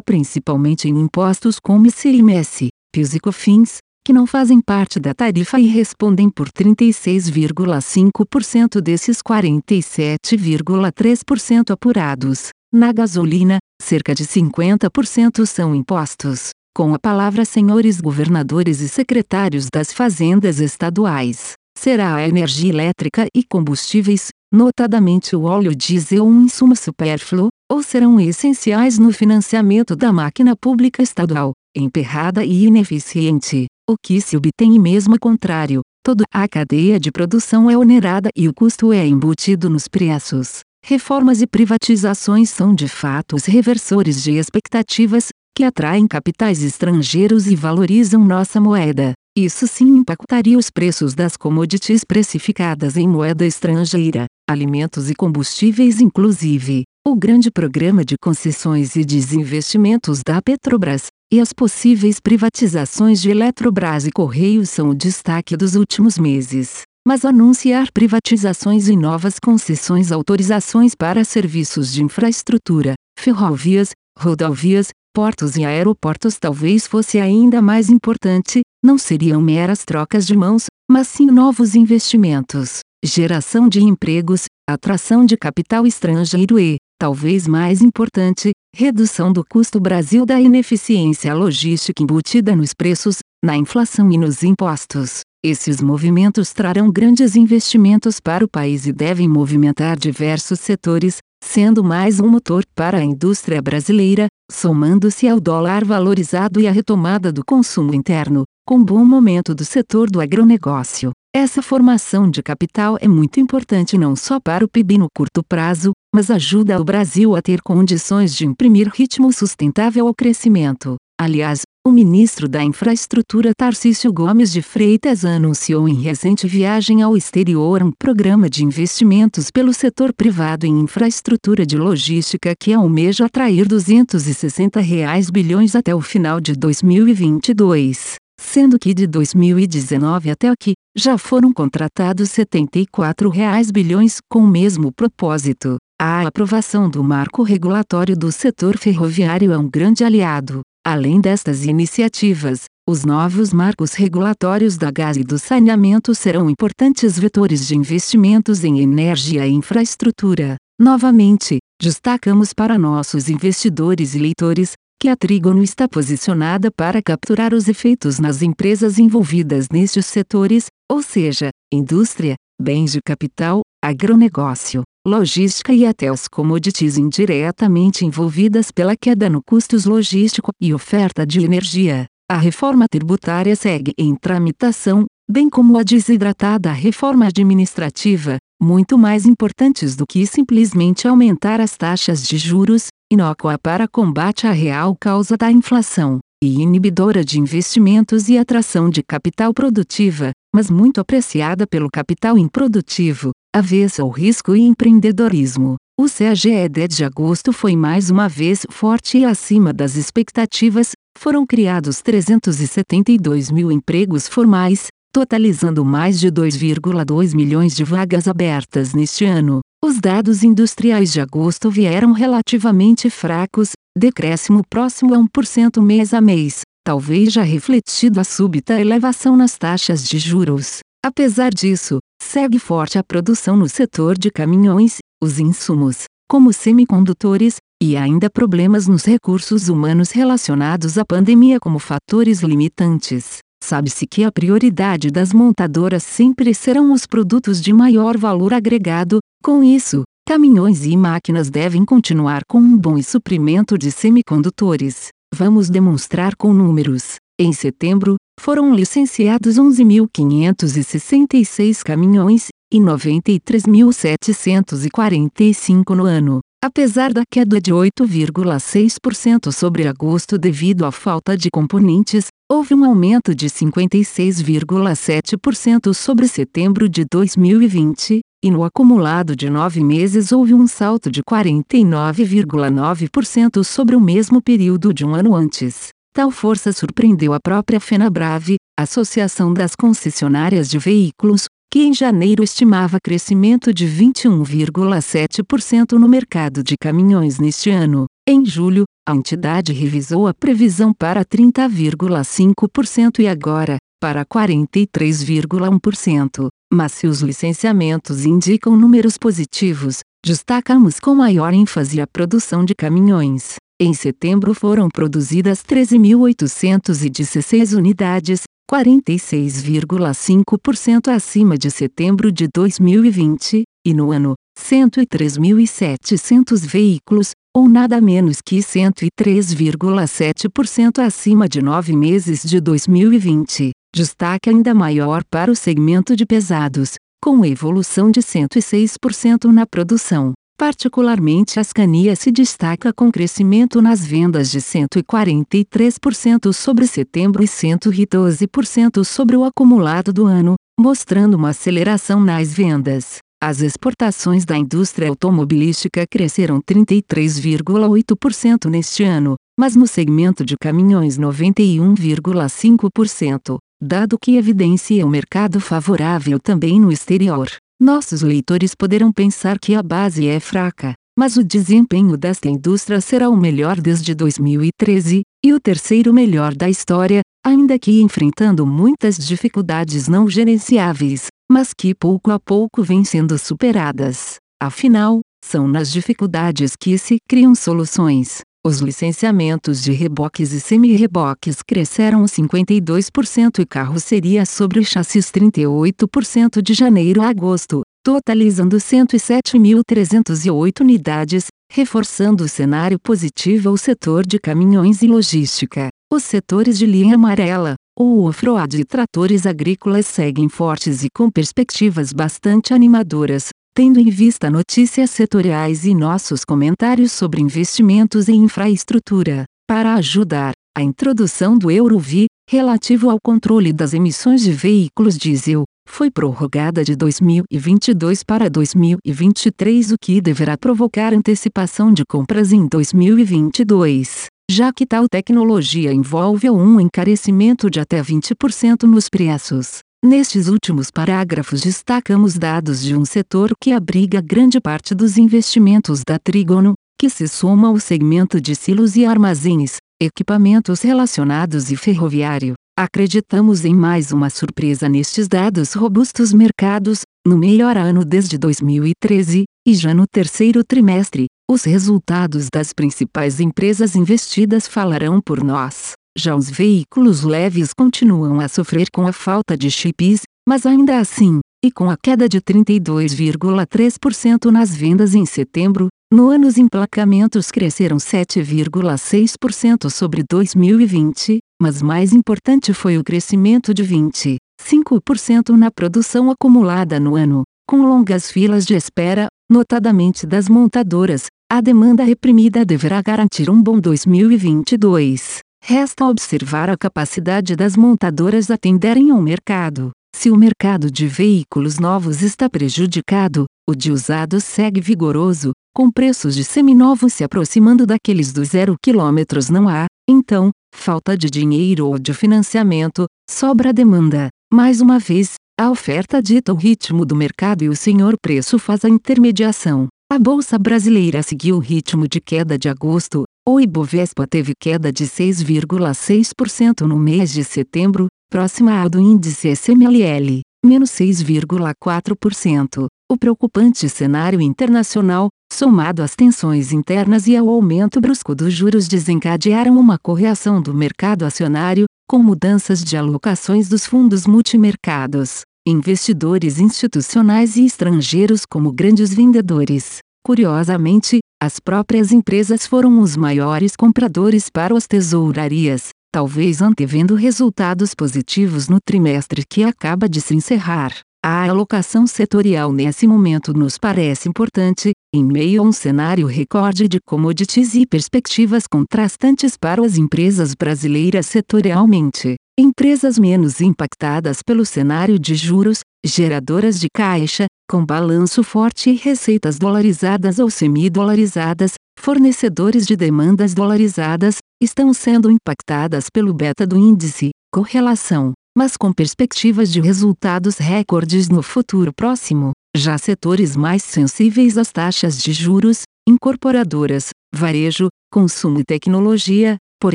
principalmente em impostos como ICMS, PIS e COFINS, que não fazem parte da tarifa e respondem por 36,5% desses 47,3% apurados. Na gasolina, cerca de 50% são impostos, com a palavra senhores governadores e secretários das fazendas estaduais. Será a energia elétrica e combustíveis, notadamente o óleo diesel um insumo supérfluo, ou serão essenciais no financiamento da máquina pública estadual, emperrada e ineficiente. O que se obtém e mesmo contrário, toda a cadeia de produção é onerada e o custo é embutido nos preços. Reformas e privatizações são de fato os reversores de expectativas, que atraem capitais estrangeiros e valorizam nossa moeda. Isso sim impactaria os preços das commodities precificadas em moeda estrangeira, alimentos e combustíveis inclusive. O grande programa de concessões e desinvestimentos da Petrobras, e as possíveis privatizações de Eletrobras e Correios são o destaque dos últimos meses. Mas anunciar privatizações e novas concessões autorizações para serviços de infraestrutura, ferrovias, rodovias, portos e aeroportos talvez fosse ainda mais importante, não seriam meras trocas de mãos, mas sim novos investimentos, geração de empregos, atração de capital estrangeiro e, talvez mais importante, redução do custo Brasil da ineficiência logística embutida nos preços, na inflação e nos impostos. Esses movimentos trarão grandes investimentos para o país e devem movimentar diversos setores, sendo mais um motor para a indústria brasileira, somando-se ao dólar valorizado e à retomada do consumo interno, com bom momento do setor do agronegócio. Essa formação de capital é muito importante não só para o PIB no curto prazo, mas ajuda o Brasil a ter condições de imprimir ritmo sustentável ao crescimento. Aliás, o ministro da Infraestrutura Tarcísio Gomes de Freitas anunciou em recente viagem ao exterior um programa de investimentos pelo setor privado em infraestrutura de logística que almeja atrair 260 reais bilhões até o final de 2022 sendo que de 2019 até aqui, já foram contratados 74 reais bilhões com o mesmo propósito. A aprovação do marco regulatório do setor ferroviário é um grande aliado. Além destas iniciativas, os novos marcos regulatórios da gás e do saneamento serão importantes vetores de investimentos em energia e infraestrutura. Novamente, destacamos para nossos investidores e leitores que a Trígono está posicionada para capturar os efeitos nas empresas envolvidas nestes setores, ou seja, indústria, bens de capital, agronegócio, logística e até os commodities indiretamente envolvidas pela queda no custos logístico e oferta de energia. A reforma tributária segue em tramitação, bem como a desidratada reforma administrativa, muito mais importantes do que simplesmente aumentar as taxas de juros, inócua para combate à real causa da inflação, e inibidora de investimentos e atração de capital produtiva, mas muito apreciada pelo capital improdutivo, avessa ao risco e empreendedorismo. O CAGED de agosto foi mais uma vez forte e acima das expectativas, foram criados 372 mil empregos formais, totalizando mais de 2,2 milhões de vagas abertas neste ano. Os dados industriais de agosto vieram relativamente fracos, decréscimo próximo a 1% mês a mês, talvez já refletido a súbita elevação nas taxas de juros. Apesar disso, segue forte a produção no setor de caminhões, os insumos, como semicondutores, e ainda problemas nos recursos humanos relacionados à pandemia como fatores limitantes. Sabe-se que a prioridade das montadoras sempre serão os produtos de maior valor agregado, com isso, caminhões e máquinas devem continuar com um bom suprimento de semicondutores. Vamos demonstrar com números. Em setembro, foram licenciados 11.566 caminhões, e 93.745 no ano. Apesar da queda de 8,6% sobre agosto devido à falta de componentes, houve um aumento de 56,7% sobre setembro de 2020, e no acumulado de nove meses houve um salto de 49,9% sobre o mesmo período de um ano antes. Tal força surpreendeu a própria Fenabrave, Associação das Concessionárias de Veículos, que em janeiro estimava crescimento de 21,7% no mercado de caminhões neste ano. Em julho, a entidade revisou a previsão para 30,5% e agora, para 43,1%. Mas se os licenciamentos indicam números positivos, destacamos com maior ênfase a produção de caminhões. Em setembro foram produzidas 13.816 unidades, 46,5% acima de setembro de 2020, e no ano, 103.700 veículos, ou nada menos que 103,7% acima de nove meses de 2020. Destaque ainda maior para o segmento de pesados, com evolução de 106% na produção. Particularmente a Scania se destaca com crescimento nas vendas de 143% sobre setembro e 112% sobre o acumulado do ano, mostrando uma aceleração nas vendas. As exportações da indústria automobilística cresceram 33,8% neste ano, mas no segmento de caminhões 91,5%, dado que evidencia o mercado favorável também no exterior. Nossos leitores poderão pensar que a base é fraca, mas o desempenho desta indústria será o melhor desde 2013, e o terceiro melhor da história, ainda que enfrentando muitas dificuldades não gerenciáveis, mas que pouco a pouco vêm sendo superadas. Afinal, são nas dificuldades que se criam soluções. Os licenciamentos de reboques e semi-reboques cresceram 52% e carroceria sobre chassis 38% de janeiro a agosto, totalizando 107.308 unidades, reforçando o cenário positivo ao setor de caminhões e logística. Os setores de linha amarela, ou off-road e tratores agrícolas seguem fortes e com perspectivas bastante animadoras, tendo em vista notícias setoriais e nossos comentários sobre investimentos em infraestrutura, para ajudar, a introdução do Eurovi, relativo ao controle das emissões de veículos diesel, foi prorrogada de 2022 para 2023, o que deverá provocar antecipação de compras em 2022, já que tal tecnologia envolve um encarecimento de até 20% nos preços. Nestes últimos parágrafos destacamos dados de um setor que abriga grande parte dos investimentos da Trígono, que se soma ao segmento de silos e armazéns, equipamentos relacionados e ferroviário. Acreditamos em mais uma surpresa nestes dados robustos mercados, no melhor ano desde 2013, e já no terceiro trimestre, os resultados das principais empresas investidas falarão por nós. Já os veículos leves continuam a sofrer com a falta de chips, mas ainda assim, e com a queda de 32,3% nas vendas em setembro, no ano os emplacamentos cresceram 7,6% sobre 2020, mas mais importante foi o crescimento de 25% na produção acumulada no ano, com longas filas de espera, notadamente das montadoras. A demanda reprimida deverá garantir um bom 2022. Resta observar a capacidade das montadoras atenderem ao mercado. Se o mercado de veículos novos está prejudicado, o de usados segue vigoroso, com preços de seminovos se aproximando daqueles do zero quilômetros não há, então, falta de dinheiro ou de financiamento, sobra demanda. Mais uma vez, a oferta dita o ritmo do mercado e o senhor preço faz a intermediação. A bolsa brasileira seguiu o ritmo de queda de agosto, o Ibovespa teve queda de 6,6% no mês de setembro, próxima ao do índice SMLL, menos 6,4%. O preocupante cenário internacional, somado às tensões internas e ao aumento brusco dos juros desencadearam uma correção do mercado acionário, com mudanças de alocações dos fundos multimercados, investidores institucionais e estrangeiros como grandes vendedores. Curiosamente, as próprias empresas foram os maiores compradores para as tesourarias, talvez antevendo resultados positivos no trimestre que acaba de se encerrar. A alocação setorial nesse momento nos parece importante, em meio a um cenário recorde de commodities e perspectivas contrastantes para as empresas brasileiras setorialmente. Empresas menos impactadas pelo cenário de juros, geradoras de caixa, com balanço forte e receitas dolarizadas ou semi-dolarizadas, fornecedores de demandas dolarizadas, estão sendo impactadas pelo beta do índice, correlação mas com perspectivas de resultados recordes no futuro próximo. Já setores mais sensíveis às taxas de juros, incorporadoras, varejo, consumo e tecnologia, por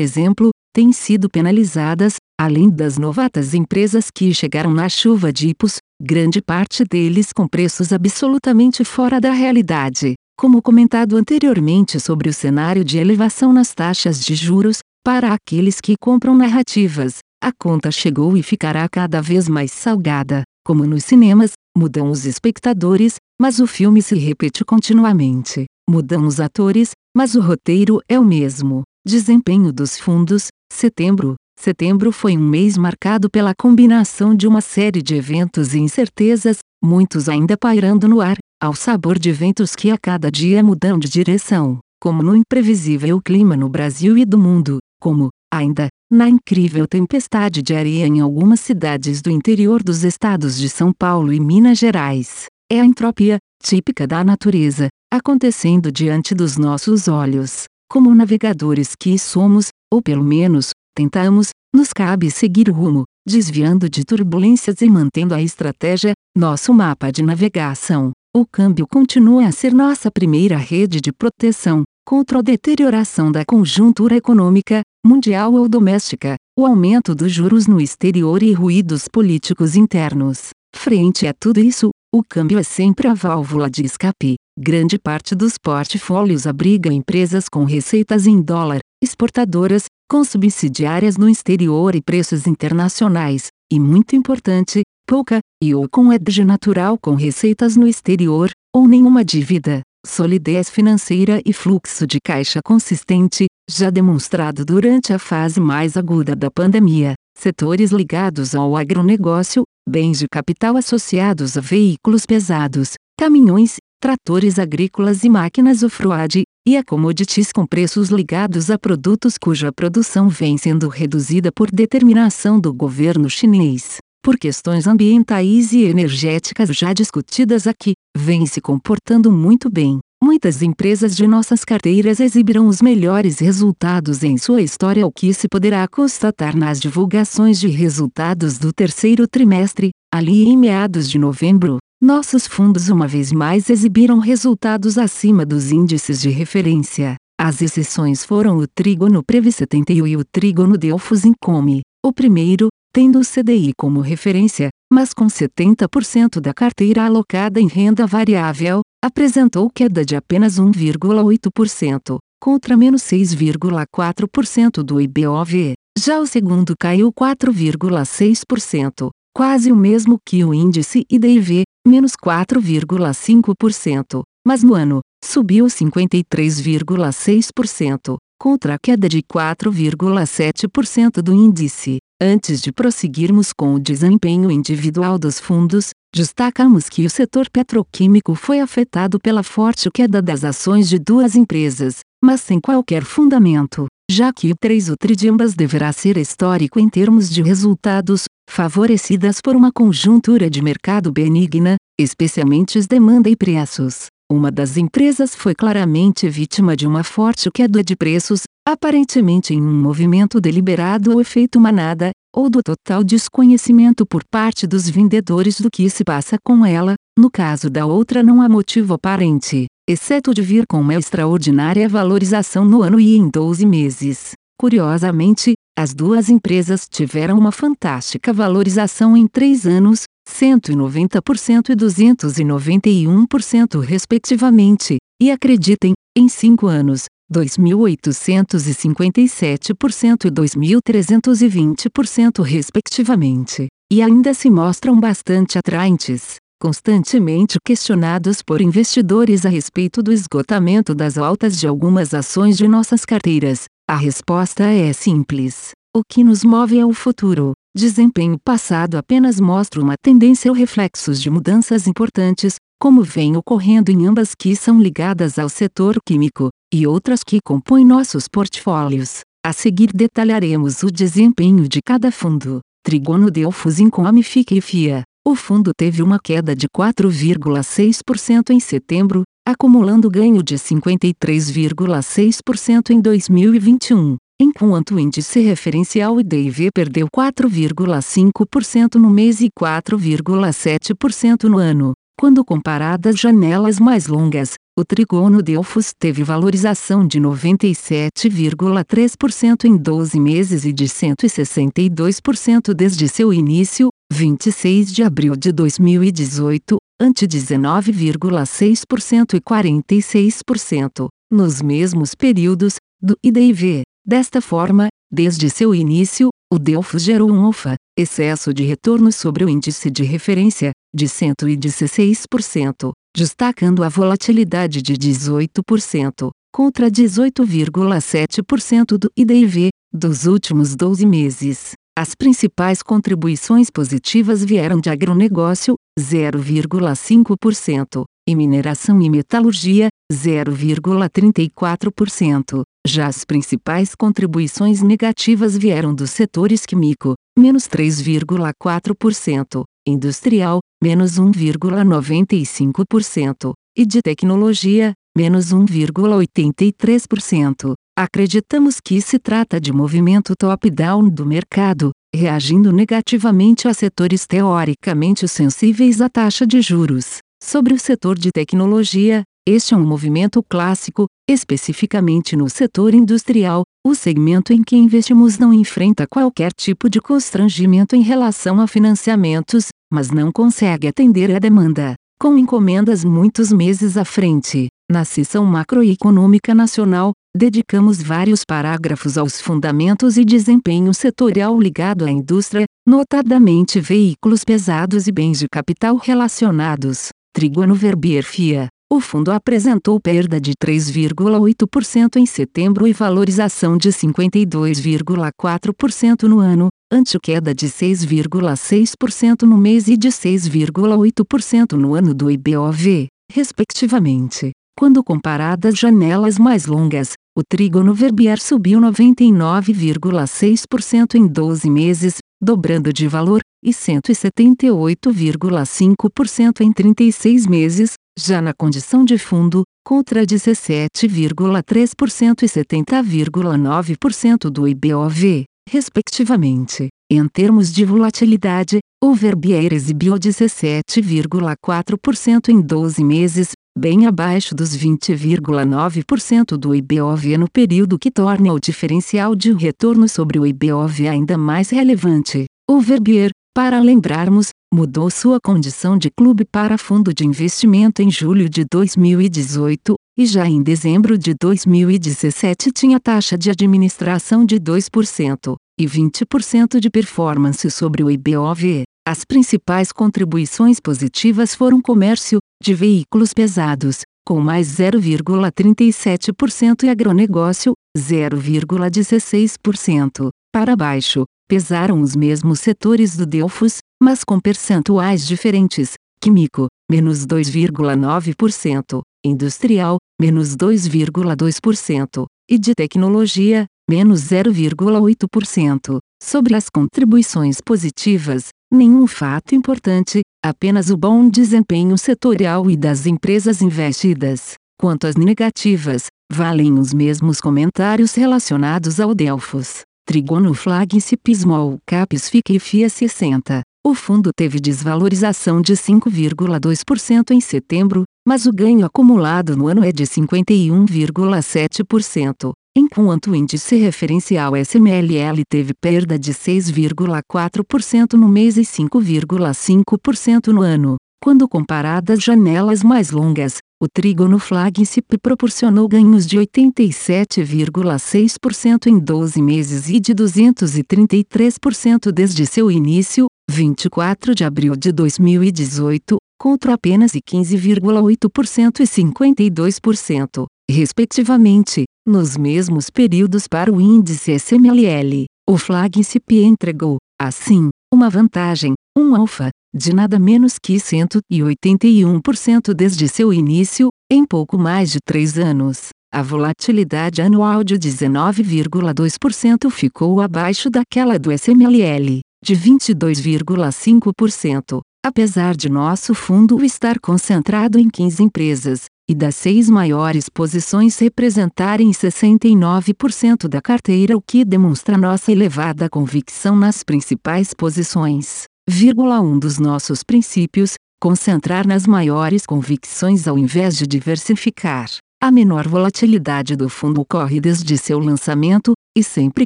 exemplo, têm sido penalizadas, além das novatas empresas que chegaram na chuva de IPOs, grande parte deles com preços absolutamente fora da realidade. Como comentado anteriormente sobre o cenário de elevação nas taxas de juros, para aqueles que compram narrativas, a conta chegou e ficará cada vez mais salgada. Como nos cinemas, mudam os espectadores, mas o filme se repete continuamente. Mudam os atores, mas o roteiro é o mesmo. Desempenho dos fundos: setembro. Setembro foi um mês marcado pela combinação de uma série de eventos e incertezas, muitos ainda pairando no ar, ao sabor de ventos que a cada dia mudam de direção, como no imprevisível clima no Brasil e do mundo, como, ainda, na incrível tempestade de areia em algumas cidades do interior dos estados de São Paulo e Minas Gerais. É a entropia, típica da natureza, acontecendo diante dos nossos olhos. Como navegadores que somos, ou pelo menos, tentamos, nos cabe seguir o rumo, desviando de turbulências e mantendo a estratégia, nosso mapa de navegação. O câmbio continua a ser nossa primeira rede de proteção, contra a deterioração da conjuntura econômica, mundial ou doméstica, o aumento dos juros no exterior e ruídos políticos internos. Frente a tudo isso, o câmbio é sempre a válvula de escape. Grande parte dos portfólios abriga empresas com receitas em dólar, exportadoras, com subsidiárias no exterior e preços internacionais, e muito importante, pouca, e ou com edge natural com receitas no exterior, ou nenhuma dívida solidez financeira e fluxo de caixa consistente, já demonstrado durante a fase mais aguda da pandemia. Setores ligados ao agronegócio, bens de capital associados a veículos pesados, caminhões, tratores agrícolas e máquinas off-road, e a commodities com preços ligados a produtos cuja produção vem sendo reduzida por determinação do governo chinês por questões ambientais e energéticas já discutidas aqui, vem se comportando muito bem. Muitas empresas de nossas carteiras exibirão os melhores resultados em sua história, o que se poderá constatar nas divulgações de resultados do terceiro trimestre, ali em meados de novembro. Nossos fundos uma vez mais exibiram resultados acima dos índices de referência. As exceções foram o Trígono Previ 71 e o Trígono Delfos Income. O primeiro, tendo o CDI como referência, mas com 70% da carteira alocada em renda variável, apresentou queda de apenas 1,8%, contra menos 6,4% do IBOV. Já o segundo caiu 4,6%, quase o mesmo que o índice IDIV, menos 4,5%, mas no ano, subiu 53,6%, contra a queda de 4,7% do índice. Antes de prosseguirmos com o desempenho individual dos fundos, destacamos que o setor petroquímico foi afetado pela forte queda das ações de duas empresas, mas sem qualquer fundamento, já que o 3 o tri de ambas deverá ser histórico em termos de resultados, favorecidas por uma conjuntura de mercado benigna, especialmente as demanda e preços. Uma das empresas foi claramente vítima de uma forte queda de preços, aparentemente em um movimento deliberado ou efeito manada, ou do total desconhecimento por parte dos vendedores do que se passa com ela, no caso da outra não há motivo aparente, exceto de vir com uma extraordinária valorização no ano e em 12 meses. Curiosamente, as duas empresas tiveram uma fantástica valorização em três anos, 190% e 291% respectivamente, e acreditem, em 5 anos, 2.857% e 2.320% respectivamente, e ainda se mostram bastante atraentes, constantemente questionados por investidores a respeito do esgotamento das altas de algumas ações de nossas carteiras. A resposta é simples. O que nos move é o futuro. Desempenho passado apenas mostra uma tendência ou reflexos de mudanças importantes, como vem ocorrendo em ambas que são ligadas ao setor químico, e outras que compõem nossos portfólios. A seguir detalharemos o desempenho de cada fundo. Trigono Delfos Income Fique e FIA. O fundo teve uma queda de 4,6% em setembro, acumulando ganho de 53,6% em 2021, enquanto o índice referencial IDIV perdeu 4,5% no mês e 4,7% no ano. Quando comparadas janelas mais longas, o trigono Delfos teve valorização de 97,3% em 12 meses e de 162% desde seu início, 26 de abril de 2018, ante 19,6% e 46%, nos mesmos períodos, do IDIV. Desta forma, desde seu início, o Delfos gerou um alfa, excesso de retorno sobre o índice de referência, de 116%, destacando a volatilidade de 18%, contra 18,7% do IDIV, dos últimos 12 meses. As principais contribuições positivas vieram de agronegócio, 0,5%, e mineração e metalurgia, 0,34%. Já as principais contribuições negativas vieram dos setores químico, menos 3,4%, industrial, menos 1,95%, e de tecnologia, menos 1,83%. Acreditamos que se trata de movimento top-down do mercado, reagindo negativamente a setores teoricamente sensíveis à taxa de juros. Sobre o setor de tecnologia, este é um movimento clássico, especificamente no setor industrial, o segmento em que investimos não enfrenta qualquer tipo de constrangimento em relação a financiamentos, mas não consegue atender à demanda, com encomendas muitos meses à frente. Na seção macroeconômica nacional, dedicamos vários parágrafos aos fundamentos e desempenho setorial ligado à indústria, notadamente veículos pesados e bens de capital relacionados. Triguano Verbier FIA. O fundo apresentou perda de 3,8% em setembro e valorização de 52,4% no ano, ante queda de 6,6% no mês e de 6,8% no ano do IBOV, respectivamente. Quando comparadas janelas mais longas, o trígono Verbier subiu 99,6% em 12 meses, dobrando de valor, e 178,5% em 36 meses, já na condição de fundo, contra 17,3% e 70,9% do IBOV, respectivamente. Em termos de volatilidade, o Verbier exibiu 17,4% em 12 meses, bem abaixo dos 20,9% do IBOV no período que torna o diferencial de retorno sobre o IBOV ainda mais relevante. O Verbier, para lembrarmos, mudou sua condição de clube para fundo de investimento em julho de 2018, e já em dezembro de 2017 tinha taxa de administração de 2% e 20% de performance sobre o IBOV. As principais contribuições positivas foram comércio, de veículos pesados, com mais 0,37% e agronegócio, 0,16%. Para baixo, pesaram os mesmos setores do Delfos, mas com percentuais diferentes. Químico, menos 2,9%, industrial, menos 2,2%, e de tecnologia, menos 0,8%. Sobre as contribuições positivas, nenhum fato importante, apenas o bom desempenho setorial e das empresas investidas. Quanto às negativas, valem os mesmos comentários relacionados ao Delfos. Trigono Flagship Small Caps FIC e FIA 60. O fundo teve desvalorização de 5,2% em setembro, mas o ganho acumulado no ano é de 51,7%, enquanto o índice referencial SMLL teve perda de 6,4% no mês e 5,5% no ano. Quando comparadas janelas mais longas, o trígono flagship proporcionou ganhos de 87,6% em 12 meses e de 233% desde seu início, 24 de abril de 2018, contra apenas 15,8% e 52%, respectivamente, nos mesmos períodos para o índice SMLL. O flagship entregou Assim, uma vantagem, um alfa, de nada menos que 181% desde seu início, em pouco mais de três anos. A volatilidade anual de 19,2% ficou abaixo daquela do SMLL, de 22,5%, apesar de nosso fundo estar concentrado em 15 empresas, e das seis maiores posições representarem 69% da carteira, o que demonstra nossa elevada convicção nas principais posições. Um dos nossos princípios, concentrar nas maiores convicções ao invés de diversificar. A menor volatilidade do fundo ocorre desde seu lançamento, e sempre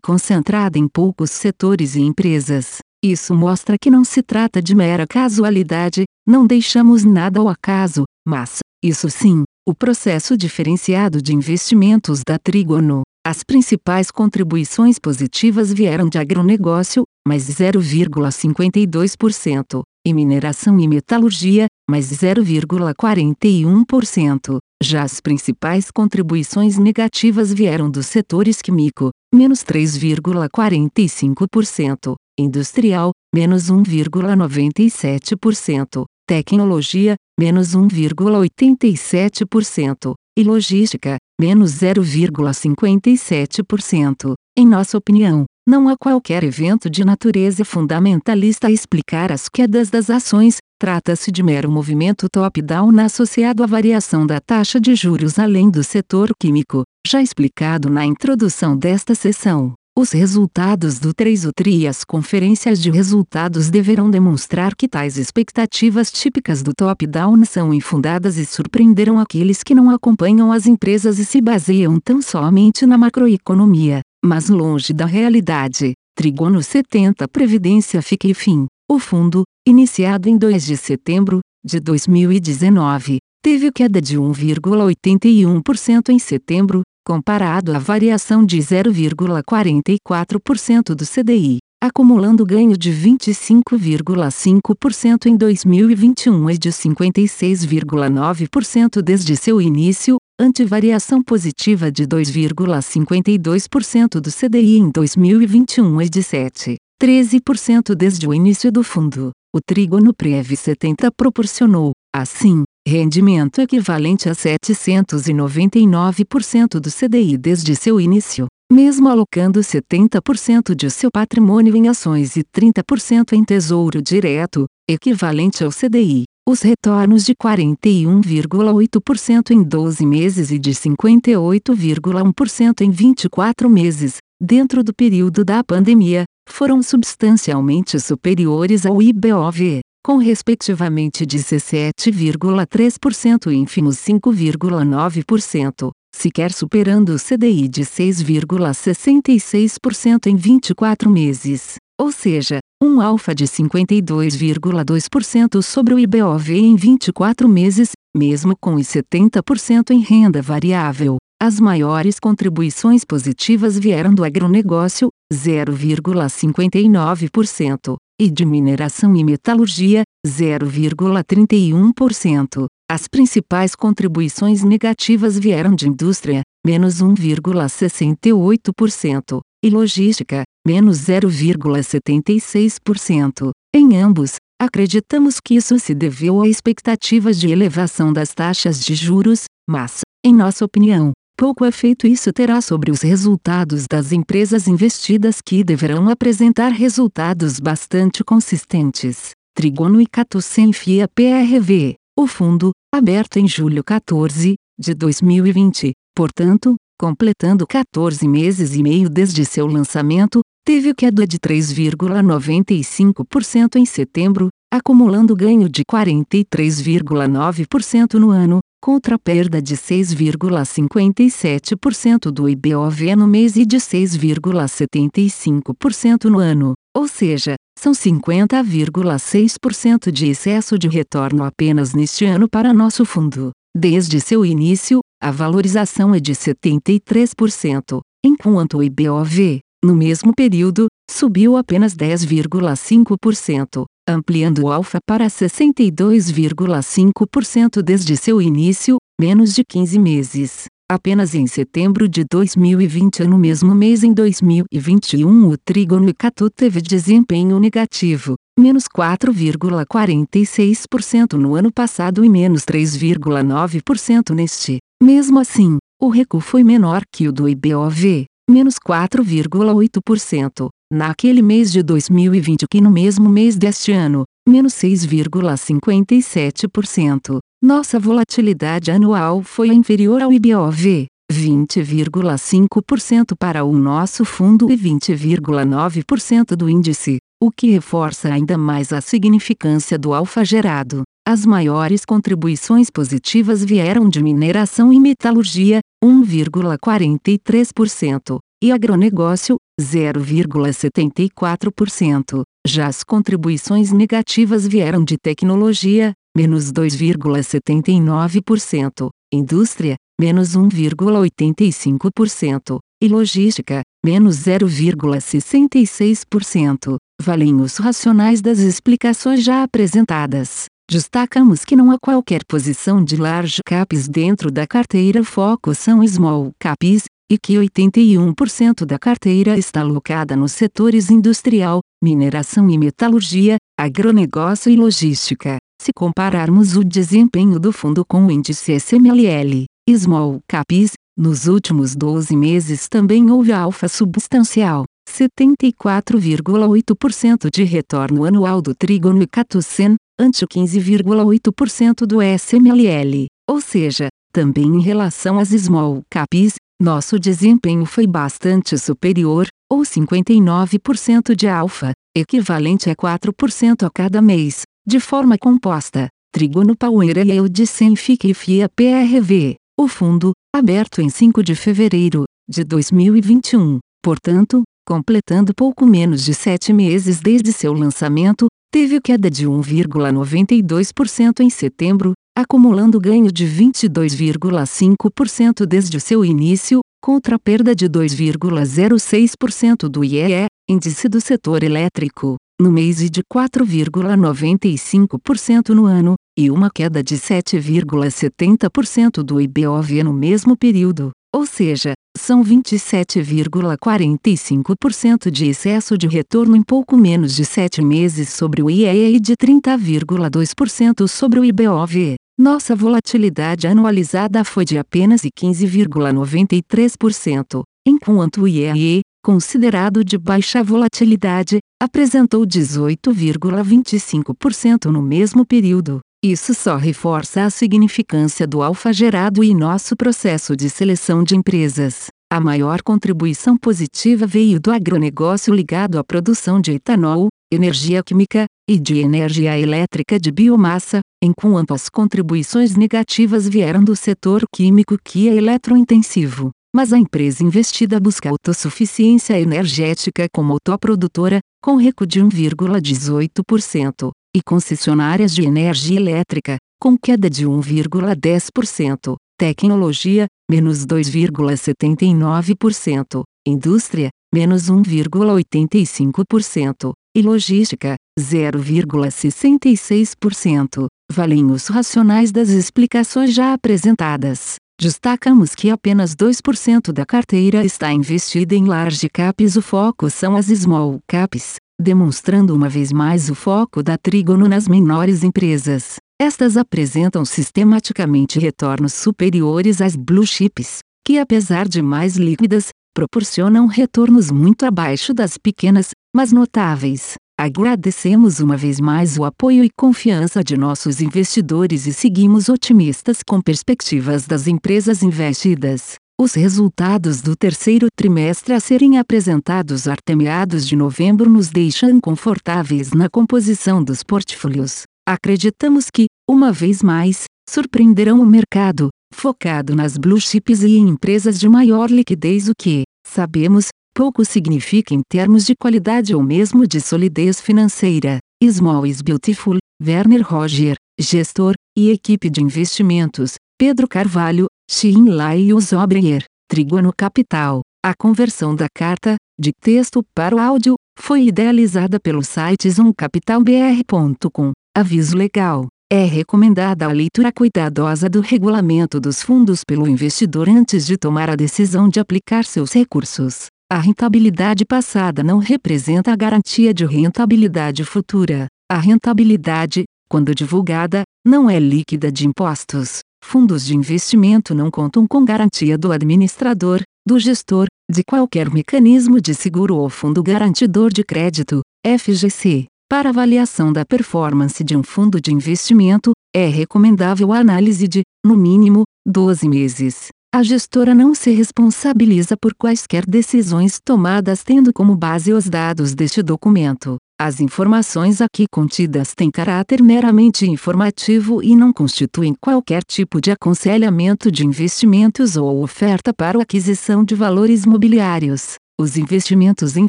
concentrada em poucos setores e empresas. Isso mostra que não se trata de mera casualidade, não deixamos nada ao acaso, mas, isso sim, o processo diferenciado de investimentos da Trígono. As principais contribuições positivas vieram de agronegócio, mais 0,52%, e mineração e metalurgia, mais 0,41%. Já as principais contribuições negativas vieram dos setores químico, menos 3,45%, industrial, menos 1,97%, tecnologia, menos 1,87%, e logística, menos 0,57%. Em nossa opinião, não há qualquer evento de natureza fundamentalista a explicar as quedas das ações, trata-se de mero movimento top-down associado à variação da taxa de juros além do setor químico, já explicado na introdução desta sessão. Os resultados do 3 UTRI e as conferências de resultados deverão demonstrar que tais expectativas típicas do top-down são infundadas e surpreenderam aqueles que não acompanham as empresas e se baseiam tão somente na macroeconomia mas longe da realidade. Trigono 70 Previdência Fica e Fim. O fundo, iniciado em 2 de setembro de 2019, teve queda de 1,81% em setembro, comparado à variação de 0,44% do CDI, acumulando ganho de 25,5% em 2021 e de 56,9% desde seu início, antivariação positiva de 2,52% do CDI em 2021 e de 7,13% desde o início do fundo. O Trígono Prev 70 proporcionou, assim, rendimento equivalente a 799% do CDI desde seu início, mesmo alocando 70% de seu patrimônio em ações e 30% em tesouro direto, equivalente ao CDI os retornos de 41,8% em 12 meses e de 58,1% em 24 meses, dentro do período da pandemia, foram substancialmente superiores ao IBOV, com respectivamente 17,3% e ínfimos 5,9%, sequer superando o CDI de 6,66% em 24 meses ou seja, um alfa de 52,2% sobre o IBOV em 24 meses, mesmo com os 70% em renda variável. As maiores contribuições positivas vieram do agronegócio, 0,59%, e de mineração e metalurgia, 0,31%. As principais contribuições negativas vieram de indústria, menos 1,68%, e logística, menos 0,76%. Em ambos, acreditamos que isso se deveu a expectativas de elevação das taxas de juros, mas, em nossa opinião, pouco efeito isso terá sobre os resultados das empresas investidas que deverão apresentar resultados bastante consistentes. Trigono e Catucem FIA PRV, o fundo, aberto em julho 14, de 2020, portanto, completando 14 meses e meio desde seu lançamento, teve queda de 3,95% em setembro, acumulando ganho de 43,9% no ano, contra perda de 6,57% do IBOV no mês e de 6,75% no ano, ou seja, são 50,6% de excesso de retorno apenas neste ano para nosso fundo. Desde seu início, a valorização é de 73%, enquanto o IBOV, no mesmo período, subiu apenas 10,5%, ampliando o alfa para 62,5% desde seu início, menos de 15 meses. Apenas em setembro de 2020 no mesmo mês em 2021 o Trígono Catu teve desempenho negativo, menos 4,46% no ano passado e menos 3,9% neste. Mesmo assim, o recuo foi menor que o do IBOV, menos 4,8%, naquele mês de 2020 que no mesmo mês deste ano, menos 6,57%. Nossa volatilidade anual foi inferior ao IBOV, 20,5% para o nosso fundo e 20,9% do índice, o que reforça ainda mais a significância do alfa gerado. As maiores contribuições positivas vieram de mineração e metalurgia, 1,43%, e agronegócio, 0,74%. Já as contribuições negativas vieram de tecnologia, menos 2,79%, indústria, menos 1,85%, e logística, menos 0,66%. Valem os racionais das explicações já apresentadas. Destacamos que não há qualquer posição de large caps dentro da carteira foco são small caps, e que 81% da carteira está alocada nos setores industrial, mineração e metalurgia, agronegócio e logística. Se compararmos o desempenho do fundo com o índice SMLL, Small Caps, nos últimos 12 meses também houve alfa substancial, 74,8% de retorno anual do Trígono e Catucen, ante 15,8% do SMLL, ou seja, também em relação às Small Caps, nosso desempenho foi bastante superior, ou 59% de alfa, equivalente a 4% a cada mês, de forma composta, Trígono Power Yield sem FIC e FIA PRV, o fundo, aberto em 5 de fevereiro de 2021, portanto, completando pouco menos de sete meses desde seu lançamento, teve queda de 1,92% em setembro, acumulando ganho de 22,5% desde o seu início, contra perda de 2,06% do IEE, índice do setor elétrico no mês e de 4,95% no ano, e uma queda de 7,70% do IBOV no mesmo período, ou seja, são 27,45% de excesso de retorno em pouco menos de 7 meses sobre o IEE e de 30,2% sobre o IBOV. Nossa volatilidade anualizada foi de apenas 15,93%, enquanto o IEE, considerado de baixa volatilidade, apresentou 18,25% no mesmo período. Isso só reforça a significância do alfa gerado e nosso processo de seleção de empresas. A maior contribuição positiva veio do agronegócio ligado à produção de etanol, energia química e de energia elétrica de biomassa, enquanto as contribuições negativas vieram do setor químico que é eletrointensivo. Mas a empresa investida busca autossuficiência energética como autoprodutora, com recuo de 1,18%, e concessionárias de energia elétrica, com queda de 1,10%, tecnologia, menos 2,79%, indústria, menos 1,85%, e logística, 0,66%. Valem os racionais das explicações já apresentadas. Destacamos que apenas 2% da carteira está investida em large caps. O foco são as small caps, demonstrando uma vez mais o foco da Trígono nas menores empresas. Estas apresentam sistematicamente retornos superiores às blue chips, que apesar de mais líquidas, proporcionam retornos muito abaixo das pequenas, mas notáveis. Agradecemos uma vez mais o apoio e confiança de nossos investidores e seguimos otimistas com perspectivas das empresas investidas. Os resultados do terceiro trimestre a serem apresentados até meados de novembro nos deixam confortáveis na composição dos portfólios. Acreditamos que, uma vez mais, surpreenderão o mercado, focado nas blue chips e em empresas de maior liquidez, o que, sabemos, pouco significa em termos de qualidade ou mesmo de solidez financeira. Small is Beautiful, Werner Roger, gestor, e equipe de investimentos, Pedro Carvalho, Xin Lai Obrier, Trigono Capital. A conversão da carta, de texto para o áudio, foi idealizada pelo site zoomcapitalbr.com. Aviso legal. É recomendada a leitura cuidadosa do regulamento dos fundos pelo investidor antes de tomar a decisão de aplicar seus recursos. A rentabilidade passada não representa a garantia de rentabilidade futura. A rentabilidade, quando divulgada, não é líquida de impostos. Fundos de investimento não contam com garantia do administrador, do gestor, de qualquer mecanismo de seguro ou fundo garantidor de crédito, FGC. Para avaliação da performance de um fundo de investimento, é recomendável a análise de, no mínimo, 12 meses. A gestora não se responsabiliza por quaisquer decisões tomadas tendo como base os dados deste documento. As informações aqui contidas têm caráter meramente informativo e não constituem qualquer tipo de aconselhamento de investimentos ou oferta para aquisição de valores mobiliários. Os investimentos em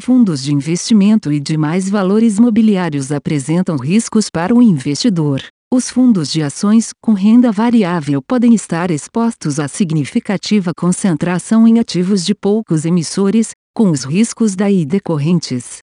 fundos de investimento e demais valores mobiliários apresentam riscos para o investidor. Os fundos de ações com renda variável podem estar expostos a significativa concentração em ativos de poucos emissores, com os riscos daí decorrentes.